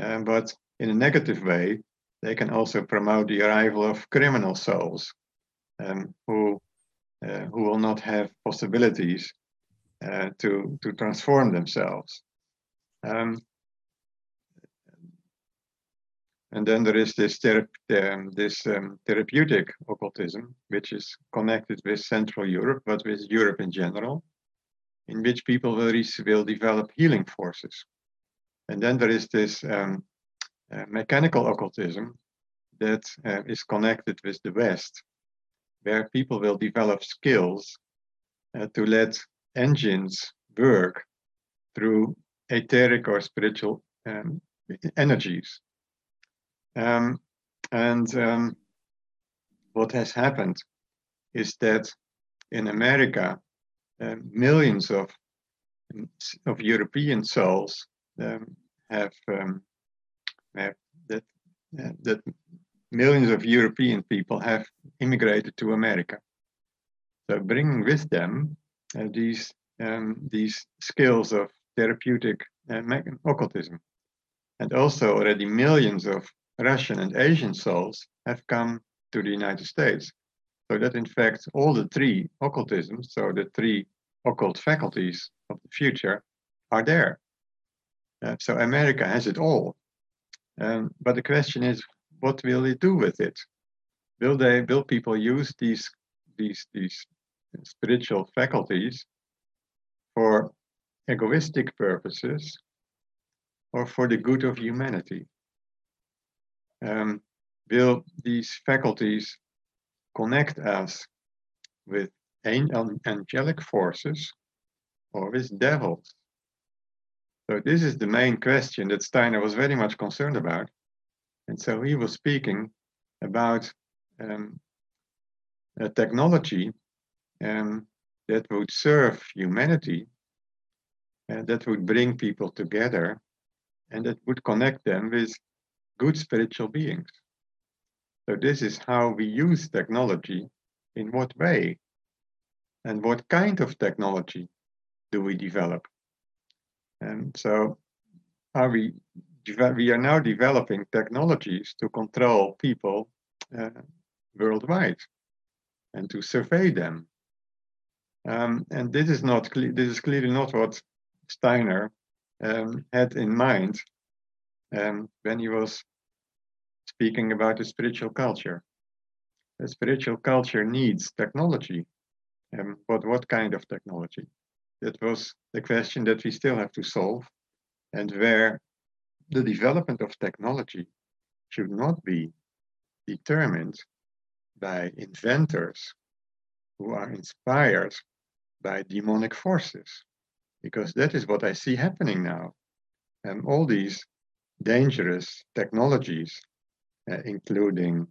Um, but in a negative way, they can also promote the arrival of criminal souls um, who uh, who will not have possibilities uh, to to transform themselves. Um, and then there is this, um, this um, therapeutic occultism, which is connected with Central Europe, but with Europe in general, in which people will, will develop healing forces. And then there is this um, uh, mechanical occultism that uh, is connected with the West, where people will develop skills uh, to let engines work through etheric or spiritual um, energies. Um, and um, what has happened is that in America, uh, millions of of European souls um, have, um, have that uh, that millions of European people have immigrated to America. So bringing with them uh, these um, these skills of therapeutic uh, occultism, and also already millions of Russian and Asian souls have come to the United States. So that in fact all the three occultisms, so the three occult faculties of the future, are there. Uh, so America has it all. Um, but the question is, what will they do with it? Will they? Will people use these these these spiritual faculties for egoistic purposes or for the good of humanity? Um, will these faculties connect us with angelic forces or with devils? So this is the main question that Steiner was very much concerned about. And so he was speaking about um, a technology um, that would serve humanity and that would bring people together and that would connect them with good spiritual beings. So this is how we use technology, in what way, and what kind of technology do we develop. And so are we, we are now developing technologies to control people uh, worldwide and to survey them. Um, and this is not this is clearly not what Steiner um, had in mind um, when he was speaking about the spiritual culture. The spiritual culture needs technology. Um, but what kind of technology? That was the question that we still have to solve, and where the development of technology should not be determined by inventors who are inspired by demonic forces, because that is what I see happening now. And all these dangerous technologies, uh, including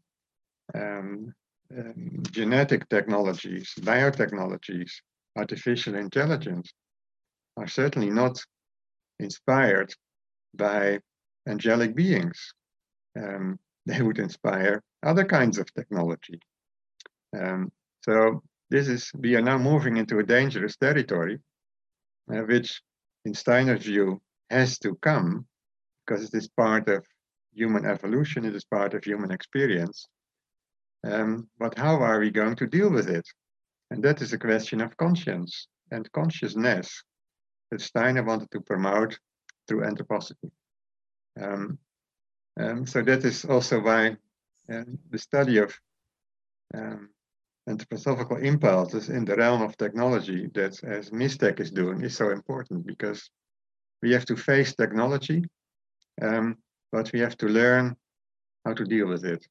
um, um, genetic technologies, biotechnologies, artificial intelligence, are certainly not inspired by angelic beings. Um, they would inspire other kinds of technology. Um, so this is we are now moving into a dangerous territory, uh, which, in Steiner's view, has to come because it is part of human evolution, it is part of human experience. Um, but how are we going to deal with it? And that is a question of conscience and consciousness that Steiner wanted to promote through anthroposophy. Um, um, so that is also why uh, the study of um, anthroposophical impulses in the realm of technology that as MISTEC is doing is so important because we have to face technology um, but we have to learn how to deal with it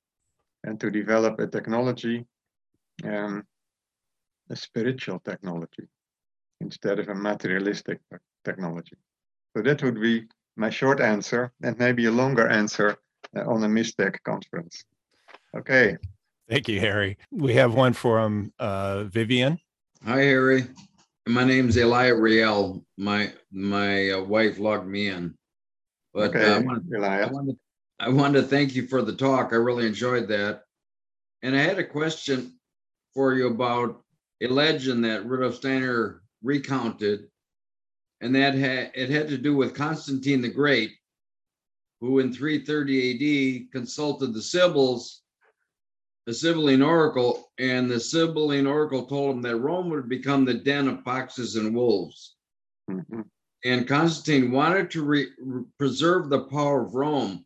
and to develop a technology, um, a spiritual technology, instead of a materialistic technology. So that would be my short answer and maybe a longer answer uh, on a MISTEC conference. Okay. Thank you, Harrie. We have one from uh, Vivian. Hi, Harrie. My name's Elia Riel. My my uh, wife logged me in. But okay, uh, I, wanted, I, wanted, I wanted to thank you for the talk. I really enjoyed that. And I had a question for you about a legend that Rudolf Steiner recounted, and that had, it had to do with Constantine the Great, who in 330 AD consulted the Sibyls, the Sibylline Oracle, and the Sibylline Oracle told him that Rome would become the den of foxes and wolves. Mm-hmm and Constantine wanted to re- preserve the power of Rome,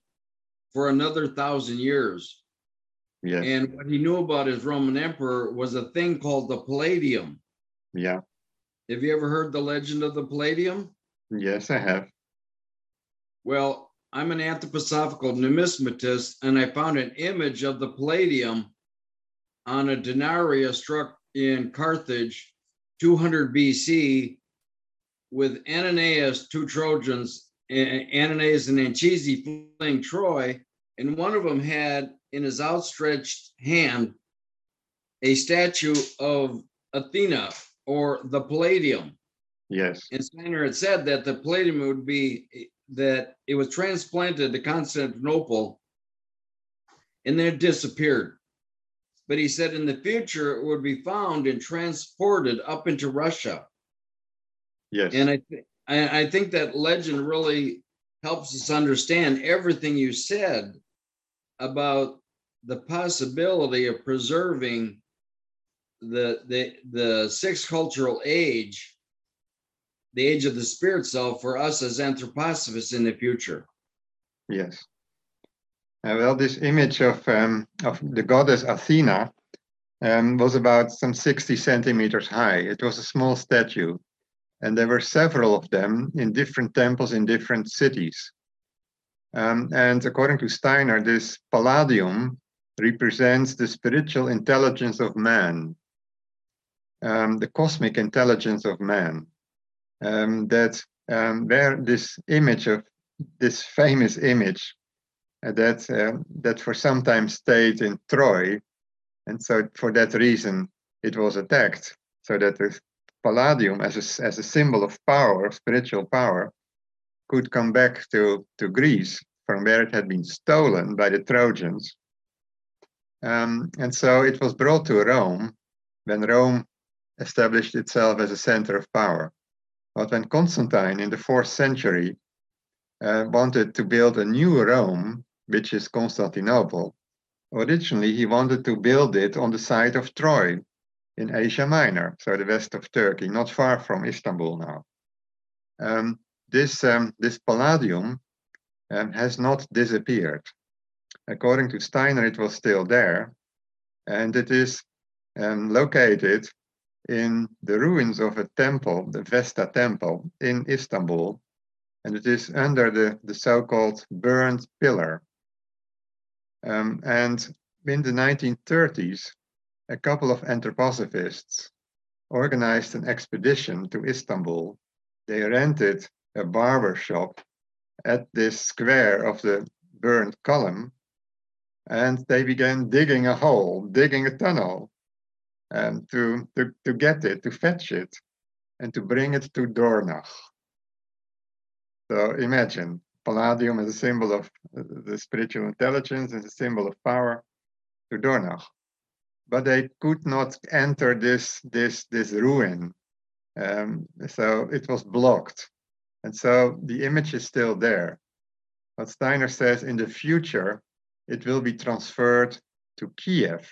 for another thousand years. Yes. And what he knew about his Roman emperor was a thing called the Palladium. Yeah. Have you ever heard the legend of the Palladium? Yes, I have. Well, I'm an anthroposophical numismatist, and I found an image of the Palladium on a denarii struck in Carthage, 200 BC, with Ananias, two Trojans, Ananias and Anchises fleeing Troy, and one of them had in his outstretched hand a statue of Athena or the Palladium. Yes. And Steiner had said that the Palladium would be that it was transplanted to Constantinople and then it disappeared. But he said in the future it would be found and transported up into Russia. Yes. And I, th- I, I think that legend really helps us understand everything you said about the possibility of preserving the the the sixth cultural age, the age of the spirit self for us as anthroposophists in the future. Yes. Uh, well, this image of um, of the goddess Athena um, was about some 60 centimeters high. It was a small statue, and there were several of them in different temples in different cities. Um, and according to Steiner, this palladium represents the spiritual intelligence of man, um, the cosmic intelligence of man. Um, that um, where this image of this famous image uh, that uh, that for some time stayed in Troy, and so for that reason it was attacked. So that the palladium, as a, as a symbol of power, spiritual power, could come back to to Greece from where it had been stolen by the Trojans. Um, and so it was brought to Rome when Rome established itself as a center of power. But when Constantine in the fourth century uh, wanted to build a new Rome, which is Constantinople, originally he wanted to build it on the site of Troy in Asia Minor, so the west of Turkey, not far from Istanbul now. Um, this, um, this palladium um, has not disappeared. According to Steiner, it was still there, and it is um, located in the ruins of a temple, the Vesta Temple in Istanbul, and it is under the, the so-called burned pillar. Um, and in the 1930s, a couple of anthroposophists organized an expedition to Istanbul. They rented a barber shop at this square of the burned column, and they began digging a hole, digging a tunnel, um, to, to, to get it, to fetch it, and to bring it to Dornach. So imagine palladium as a symbol of the spiritual intelligence, as a symbol of power to Dornach. But they could not enter this, this, this ruin. Um, so it was blocked. And so the image is still there. But Steiner says in the future, it will be transferred to Kiev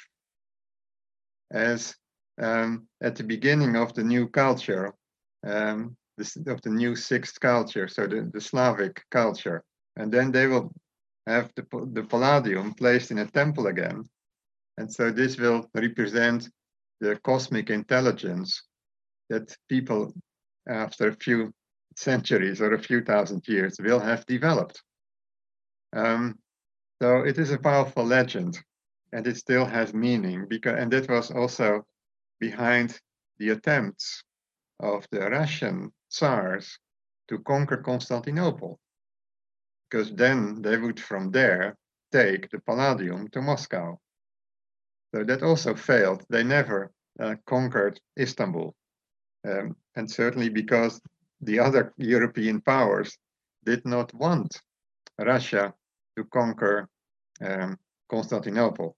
as um, at the beginning of the new culture, um, this, of the new sixth culture, so the, the Slavic culture. And then they will have the, the Palladium placed in a temple again. And so this will represent the cosmic intelligence that people after a few centuries or a few thousand years will have developed. Um, so it is a powerful legend and it still has meaning because and that was also behind the attempts of the Russian Tsars to conquer Constantinople. Because then they would from there take the Palladium to Moscow. So that also failed. They never uh, conquered Istanbul. Um, and certainly because the other European powers did not want Russia to conquer um, Constantinople,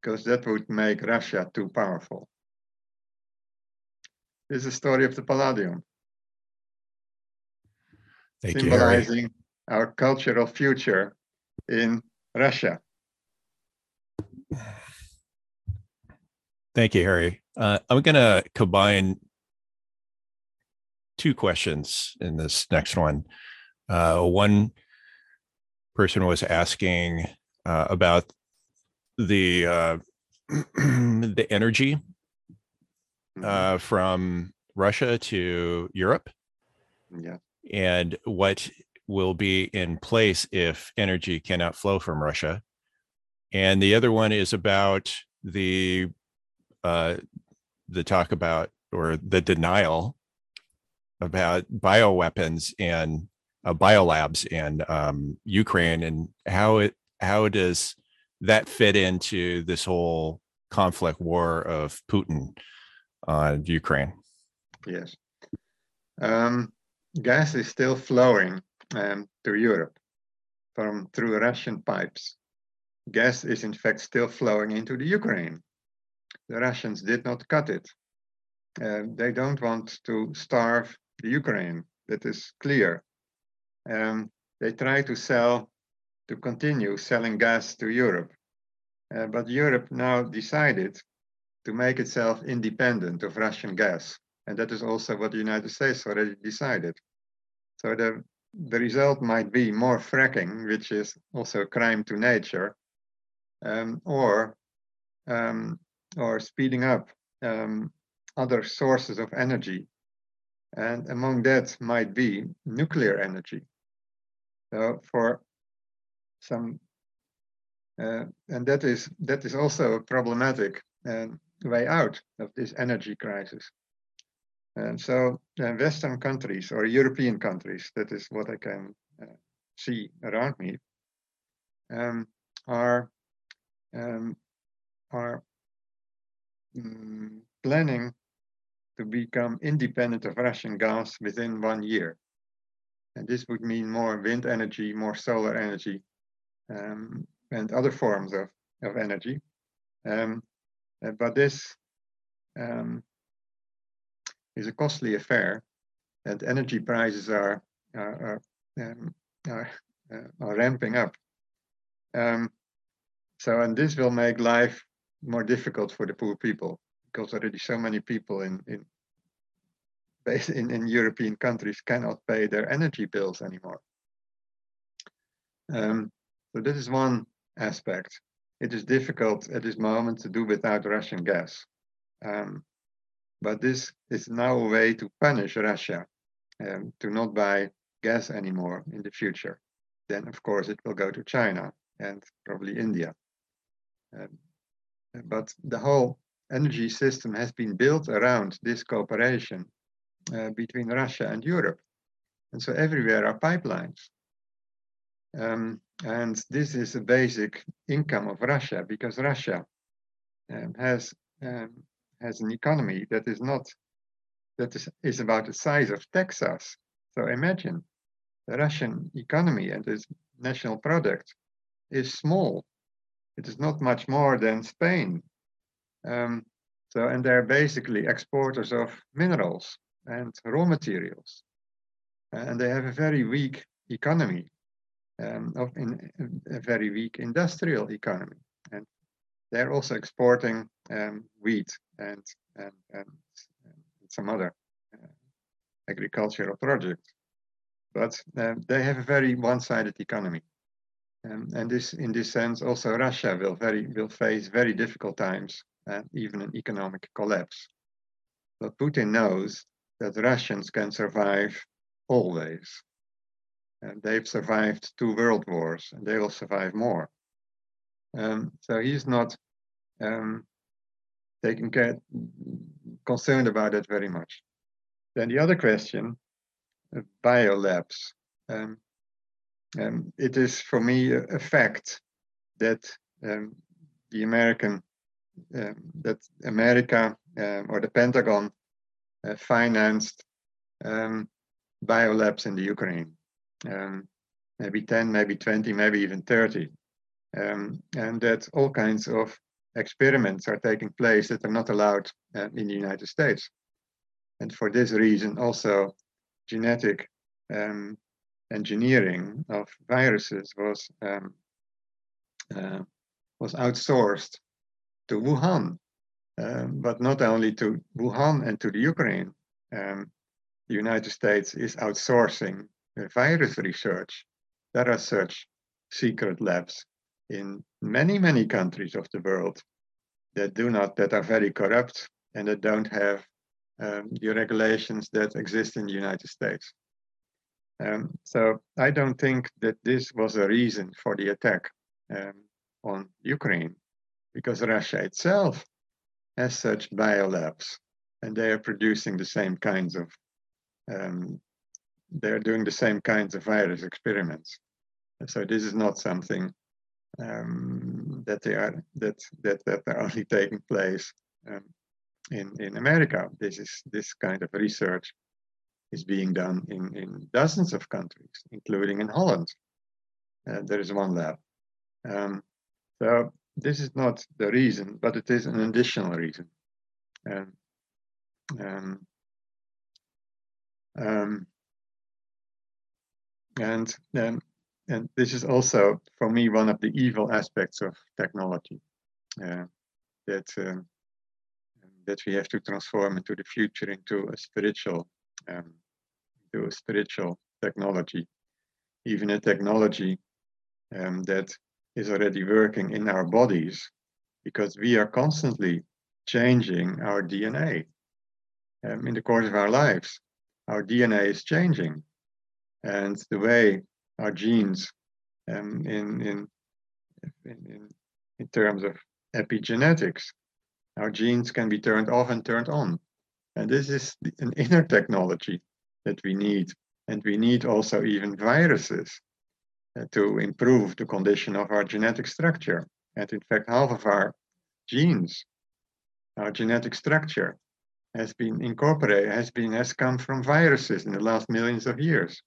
because that would make Russia too powerful. This is the story of the Palladium. Thank symbolizing you, our cultural future in Russia. Thank you, Harrie. Uh, I'm going to combine two questions in this next one. Uh, one person was asking uh, about the uh, the energy Mhm. uh, from Russia to Europe Yeah, and what will be in place if energy cannot flow from Russia. And the other one is about the uh, the talk about or the denial about bioweapons and uh, biolabs in um, Ukraine and how it how does that fit into this whole conflict war of Putin on Ukraine? yes. Um, gas is still flowing um, to Europe from through Russian pipes. Gas is in fact still flowing into the Ukraine. The Russians did not cut it. Uh, they don't want to starve the Ukraine. That is clear. Um, they try to sell, to continue selling gas to Europe. Uh, but Europe now decided to make itself independent of Russian gas. And that is also what the United States already decided. So the, the result might be more fracking, which is also a crime to nature, um, or, um, or speeding up um, other sources of energy. And among that might be nuclear energy. So for some, uh, and that is that is also a problematic um, way out of this energy crisis. And so uh, Western countries or European countries, that is what I can uh, see around me, um, are um, are mm, planning to become independent of Russian gas within one year. And this would mean more wind energy, more solar energy, um, and other forms of, of energy. Um, uh, but this um, is a costly affair, and energy prices are are are, um, are, uh, are, ramping up. Um, so, and this will make life more difficult for the poor people because already so many people in in in, in European countries cannot pay their energy bills anymore. Um, so this is one aspect. It is difficult at this moment to do without Russian gas. Um, but this is now a way to punish Russia um, to not buy gas anymore in the future. Then, of course, it will go to China and probably India. Um, but the whole energy system has been built around this cooperation uh, between Russia and Europe. And so everywhere are pipelines. Um, and this is a basic income of Russia because Russia um, has um, has an economy that is not that is, is about the size of Texas. So imagine the Russian economy and its national product is small. It is not much more than Spain. Um, so and they're basically exporters of minerals and raw materials. And they have a very weak economy, um, of in, a very weak industrial economy. And they're also exporting um, wheat and, and, and, some other uh, agricultural projects. But uh, they have a very one-sided economy. Um, and this, in this sense, also Russia will very will face very difficult times and even an economic collapse. But Putin knows that Russians can survive always. And they've survived two world wars and they will survive more. Um, so he's not um, taking care, concerned about it very much. Then the other question, uh, biolabs. Um, um, it is for me a, a fact that um, the American, um, that America um, or the Pentagon uh, financed um, biolabs in the Ukraine. Um, maybe 10, maybe 20, maybe even 30. Um, and that all kinds of experiments are taking place that are not allowed uh, in the United States. And for this reason, also genetic um, engineering of viruses was um, uh, was outsourced to Wuhan, um, but not only to Wuhan and to the Ukraine. Um, the United States is outsourcing virus research. There are such secret labs in many, many countries of the world that do not, that are very corrupt and that don't have um, the regulations that exist in the United States. Um, so I don't think that this was a reason for the attack um, on Ukraine, because Russia itself has such biolabs, and they are producing the same kinds of, um, they're doing the same kinds of virus experiments. so this is not something um, that they are that that that are only taking place um, in in America. This is this kind of research is being done in in dozens of countries, including in Holland. Uh, there is one lab. Um, so this is not the reason, but it is an additional reason. Um, um, um, and then and this is also for me one of the evil aspects of technology uh, that um, that we have to transform into the future into a spiritual um, a spiritual technology even a technology um, that is already working in our bodies because we are constantly changing our DNA um, in the course of our lives our DNA is changing and the way our genes um, in, in, in, in terms of epigenetics. Our genes can be turned off and turned on. And this is an inner technology that we need. And we need also even viruses uh, to improve the condition of our genetic structure. And in fact, half of our genes, our genetic structure, has been incorporated, has been has come from viruses in the last millions of years.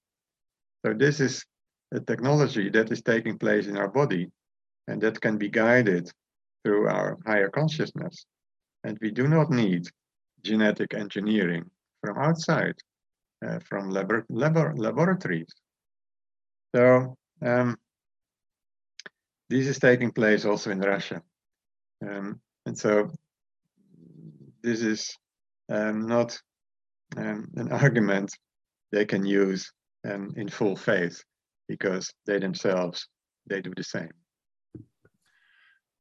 So this is a technology that is taking place in our body and that can be guided through our higher consciousness. And we do not need genetic engineering from outside, uh, from labor labor laboratories. So um, this is taking place also in Russia. Um, and so this is um, not um, an argument they can use um, in full faith because they themselves they do the same.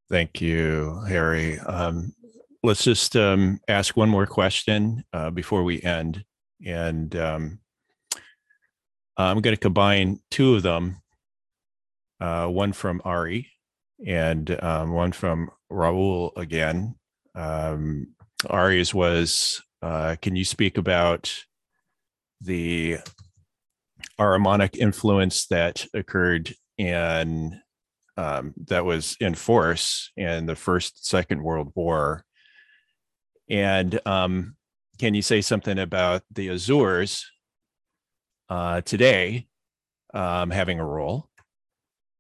Thank you, Harrie. Um, let's just ask one more question uh, before we end, and um, I'm going to combine two of them. Uh, one from Ari and um, one from Raul again. Um, Ari's was, uh, can you speak about the Ahrimanic influence that occurred in um, that was in force in the first second world war and um, can you say something about the Asuras uh, today um, having a role?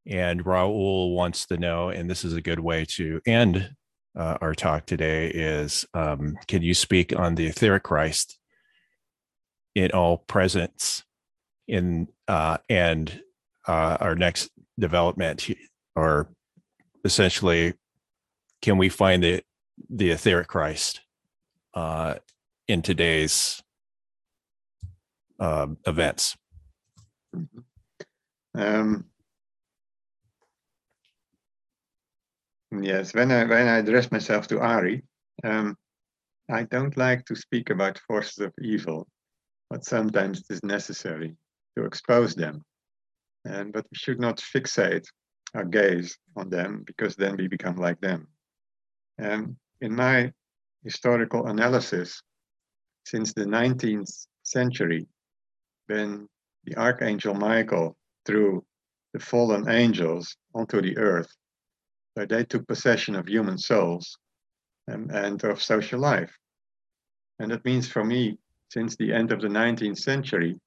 And raul wants to know and this is a good way to end uh, our talk today is um, can you speak on the etheric christ in all presence in uh, and uh, our next development or essentially can we find the the etheric christ uh, in today's uh, events mm-hmm. um, yes when i when i address myself to ari um, i don't like to speak about forces of evil but sometimes it is necessary to expose them. And but we should not fixate our gaze on them because then we become like them. And in my historical analysis, since the 19th century, when the Archangel Michael threw the fallen angels onto the earth, so they took possession of human souls and, and of social life. And that means for me, since the end of the 19th century,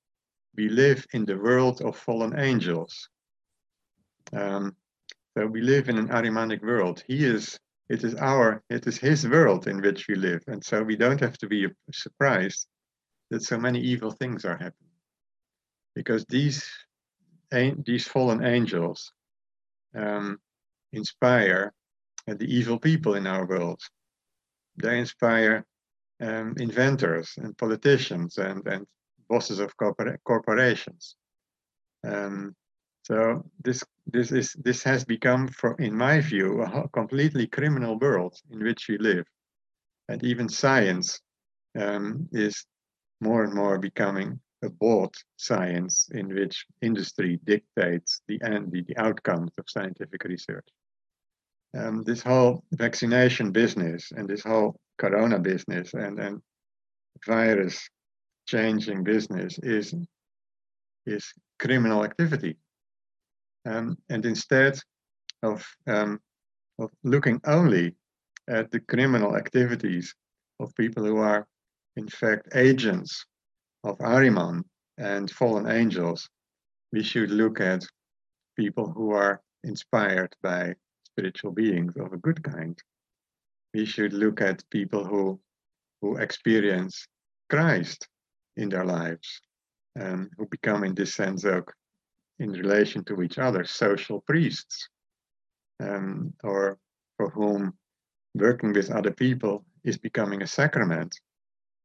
we live in the world of fallen angels. Um, so we live in an Ahrimanic world. He is, it is our, it is his world in which we live. And so we don't have to be surprised that so many evil things are happening. Because these, these fallen angels um, inspire the evil people in our world. They inspire um, inventors and politicians and, and bosses of corpora corporations. Um, So this this is this has become, for, in my view, a completely criminal world in which we live, and even science um, is more and more becoming a bought science in which industry dictates the end, the, the outcomes of scientific research. Um, this whole vaccination business and this whole corona business and, and virus changing business is, is criminal activity. Um, and instead of, um, of looking only at the criminal activities of people who are in fact agents of Ahriman and fallen angels, we should look at people who are inspired by spiritual beings of a good kind. We should look at people who who experience Christ in their lives, and who become, in this sense, of, in relation to each other, social priests, um, or for whom working with other people is becoming a sacrament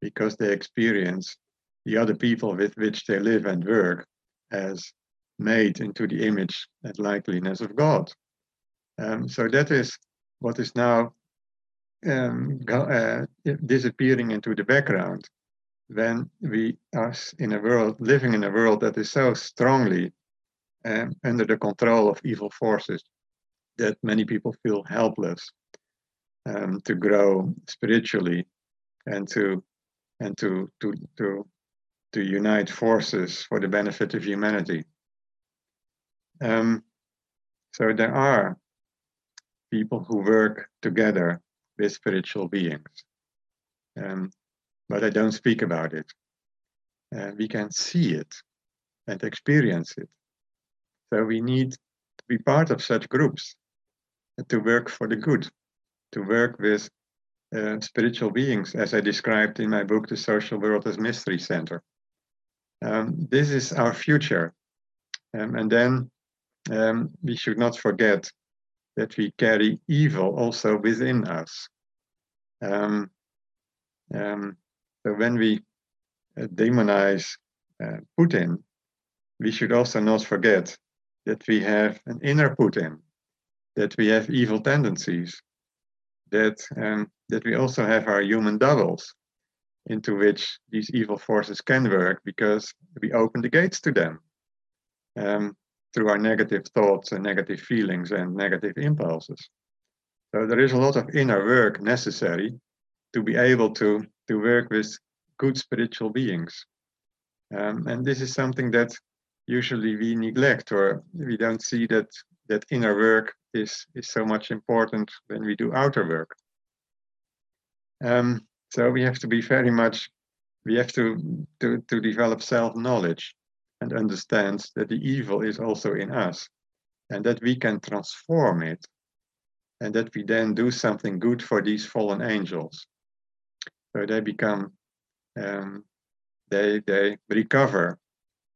because they experience the other people with which they live and work as made into the image and likeness of God. Um, so that is what is now um, uh, disappearing into the background when we are in a world, living in a world that is so strongly um, under the control of evil forces that many people feel helpless um, to grow spiritually and to and to to to to unite forces for the benefit of humanity. Um, so there are people who work together with spiritual beings, um, but I don't speak about it. Uh, we can see it and experience it. So we need to be part of such groups to work for the good, to work with uh, spiritual beings, as I described in my book, The Social World as Mystery Center. Um, this is our future. Um, and then um, we should not forget that we carry evil also within us. Um, um, so when we uh, demonize uh, Putin, we should also not forget that we have an inner Putin, that we have evil tendencies, that um, that we also have our human doubles, into which these evil forces can work because we open the gates to them um, through our negative thoughts and negative feelings and negative impulses. So there is a lot of inner work necessary to be able to, to work with good spiritual beings. Um, and this is something that usually we neglect or we don't see that that inner work is, is so much important when we do outer work. Um, so we have to be very much, we have to, to, to develop self-knowledge and understand that the evil is also in us and that we can transform it and that we then do something good for these fallen angels. So they become, um, they, they recover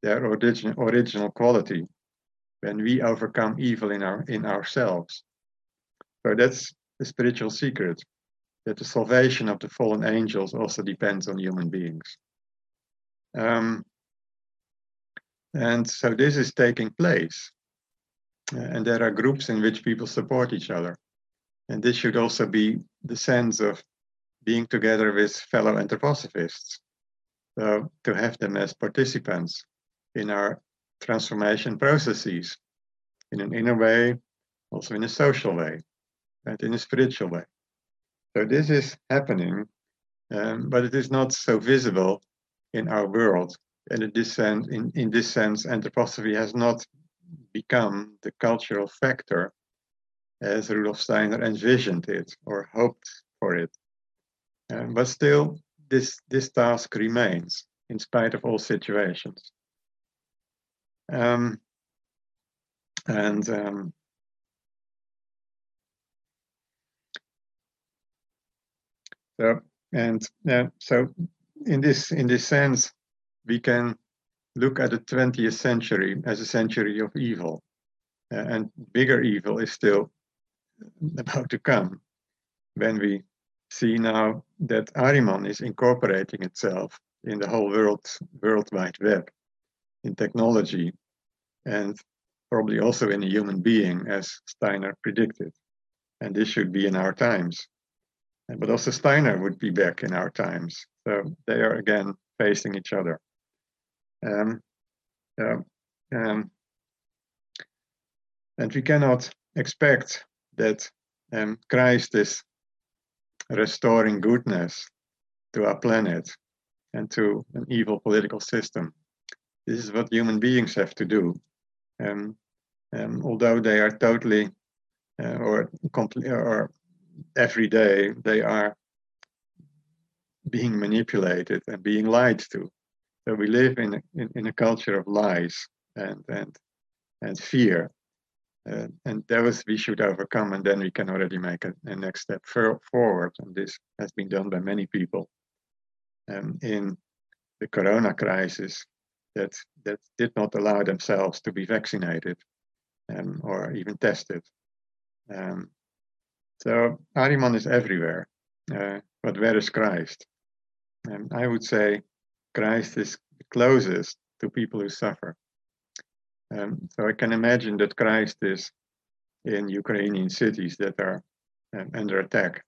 their origin, original quality when we overcome evil in, our, in ourselves. So that's the spiritual secret that the salvation of the fallen angels also depends on human beings. Um, and so this is taking place. Uh, and there are groups in which people support each other. And this should also be the sense of being together with fellow anthroposophists. So to have them as participants in our transformation processes in an inner way, also in a social way, and in a spiritual way. So this is happening, um, but it is not so visible in our world. And in this sense, in, in this sense, anthroposophy has not become the cultural factor as Rudolf Steiner envisioned it or hoped for it. Um, but still, this, this task remains in spite of all situations. Um, and um, So and uh, so in this in this sense, we can look at the 20th century as a century of evil, uh, and bigger evil is still about to come when we see now that Ahriman is incorporating itself in the whole world, World Wide Web, in technology, and probably also in a human being, as Steiner predicted. And this should be in our times. But also Steiner would be back in our times. So they are again facing each other. Um, uh, um, and we cannot expect that um, Christ is restoring goodness to our planet and to an evil political system. This is what human beings have to do. Um, um, although they are totally uh, or or every day they are being manipulated and being lied to. So we live in a, in, in a culture of lies and and and fear, uh, and those we should overcome, and then we can already make a, a next step for, forward. And this has been done by many people um, in the Corona crisis that that did not allow themselves to be vaccinated um, or even tested. Um, so Ahriman is everywhere, uh, but where is Christ? And I would say Christ is closest to people who suffer. Um, so I can imagine that Christ is in Ukrainian cities that are um, under attack,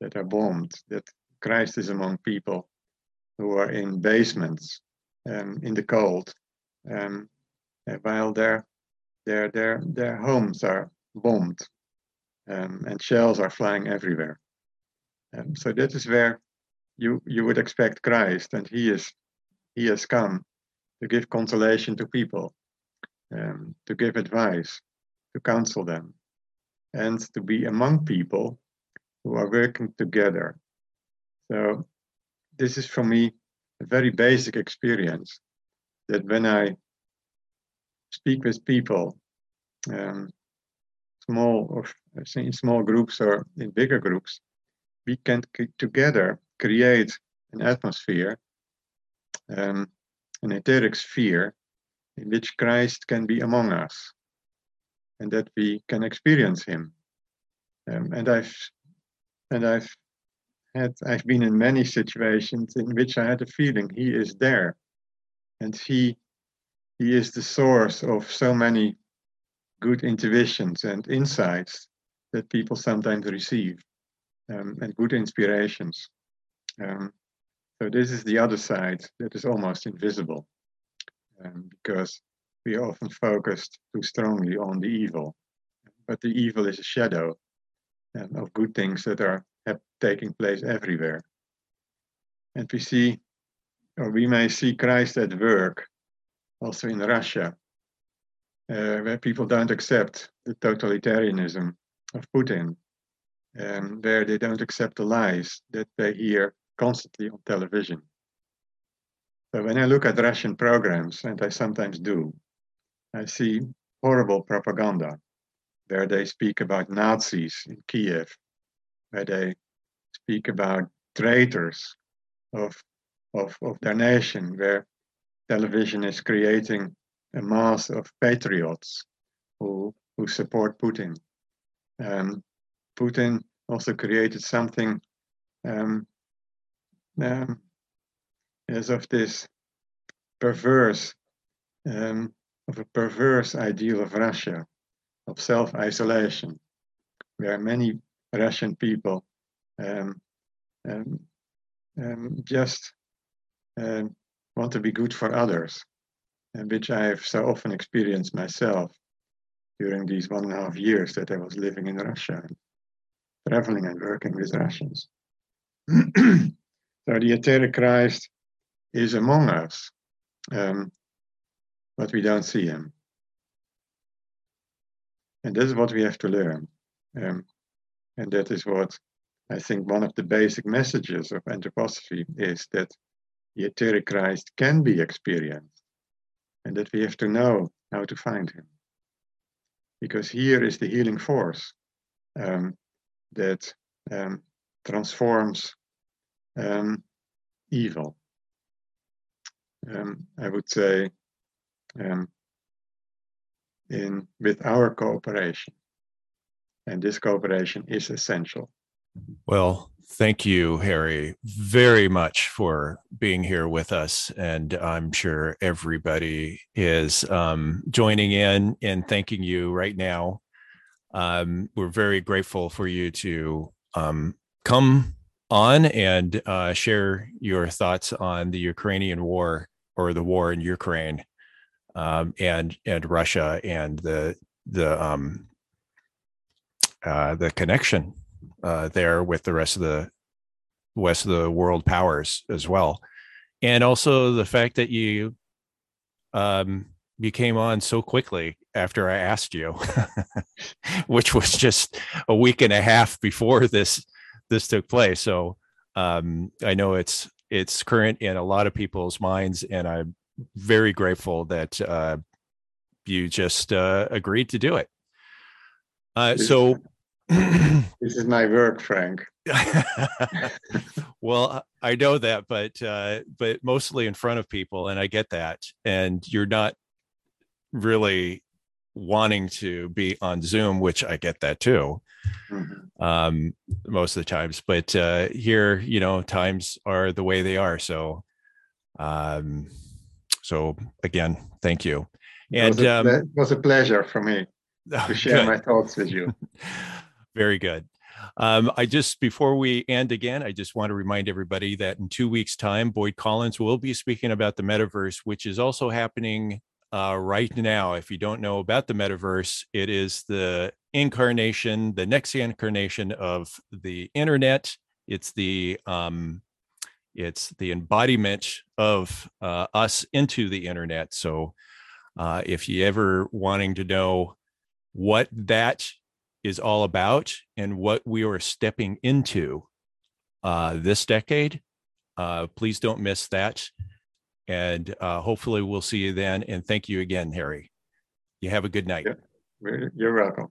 that are bombed, that Christ is among people who are in basements, um, in the cold, um, while their, their, their, their homes are bombed um, and shells are flying everywhere. Um, so that is where you you would expect Christ, and He is He has come to give consolation to people, um, to give advice, to counsel them, and to be among people who are working together. So this is for me very basic experience that when I speak with people, um, small or in small groups or in bigger groups, we can together create an atmosphere, um, an etheric sphere in which Christ can be among us and that we can experience him. Um, and I've and I've had I've been in many situations in which I had a feeling he is there and he he is the source of so many good intuitions and insights that people sometimes receive um, and good inspirations. Um, so this is the other side that is almost invisible um, because we are often focused too strongly on the evil. But the evil is a shadow um, of good things that are taking place everywhere. And we see, or we may see Christ at work also in Russia, uh, where people don't accept the totalitarianism of Putin, um, where they don't accept the lies that they hear constantly on television. So when I look at Russian programs, and I sometimes do, I see horrible propaganda where they speak about Nazis in Kiev, where they speak about traitors of, of, of their nation, where television is creating a mass of patriots who, who support Putin. Um, Putin also created something um, um, as of this perverse, um, of a perverse ideal of Russia, of self-isolation, where many Russian people um, um, um, just want to be good for others and which I have so often experienced myself during these one and a half years that I was living in Russia, and traveling and working with Russians. so the etheric Christ is among us, um, but we don't see him. And this is what we have to learn. Um, and that is what I think one of the basic messages of anthroposophy is that the etheric Christ can be experienced and that we have to know how to find him. Because here is the healing force um, that um, transforms um, evil. Um, I would say um, in with our cooperation, and this cooperation is essential Well, thank you, Harrie, very much for being here with us. And I'm sure everybody is um, joining in and thanking you right now. Um, we're very grateful for you to um, come on and uh, share your thoughts on the Ukrainian war or the war in Ukraine um, and and Russia and the the um, uh, the connection uh, there with the rest of the west of the world powers as well, and also the fact that you um, you came on so quickly after I asked you, which was just a week and a half before this this took place. So um, I know it's it's current in a lot of people's minds, and I'm very grateful that uh, you just uh, agreed to do it. Uh, so this is my work, Frank. well, I know that, but uh, but mostly in front of people, and I get that. And you're not really wanting to be on Zoom, which I get that too. Mm-hmm. Um, most of the times, but uh, here, you know, times are the way they are. So, um, so again, thank you. And it was a, um, it was a pleasure for me to share my thoughts with you. Very good. Um, I just, before we end again, I just want to remind everybody that in two weeks' time, Boyd Collins will be speaking about the metaverse, which is also happening uh, right now. If you don't know about the metaverse, it is the incarnation, the next incarnation of the internet. It's the um, it's the embodiment of uh, us into the internet. So, uh, if you ever wanting to know what that is all about and what we are stepping into uh, this decade, uh, please don't miss that. And uh, hopefully, we'll see you then. And thank you again, Harrie. You have a good night. You're welcome.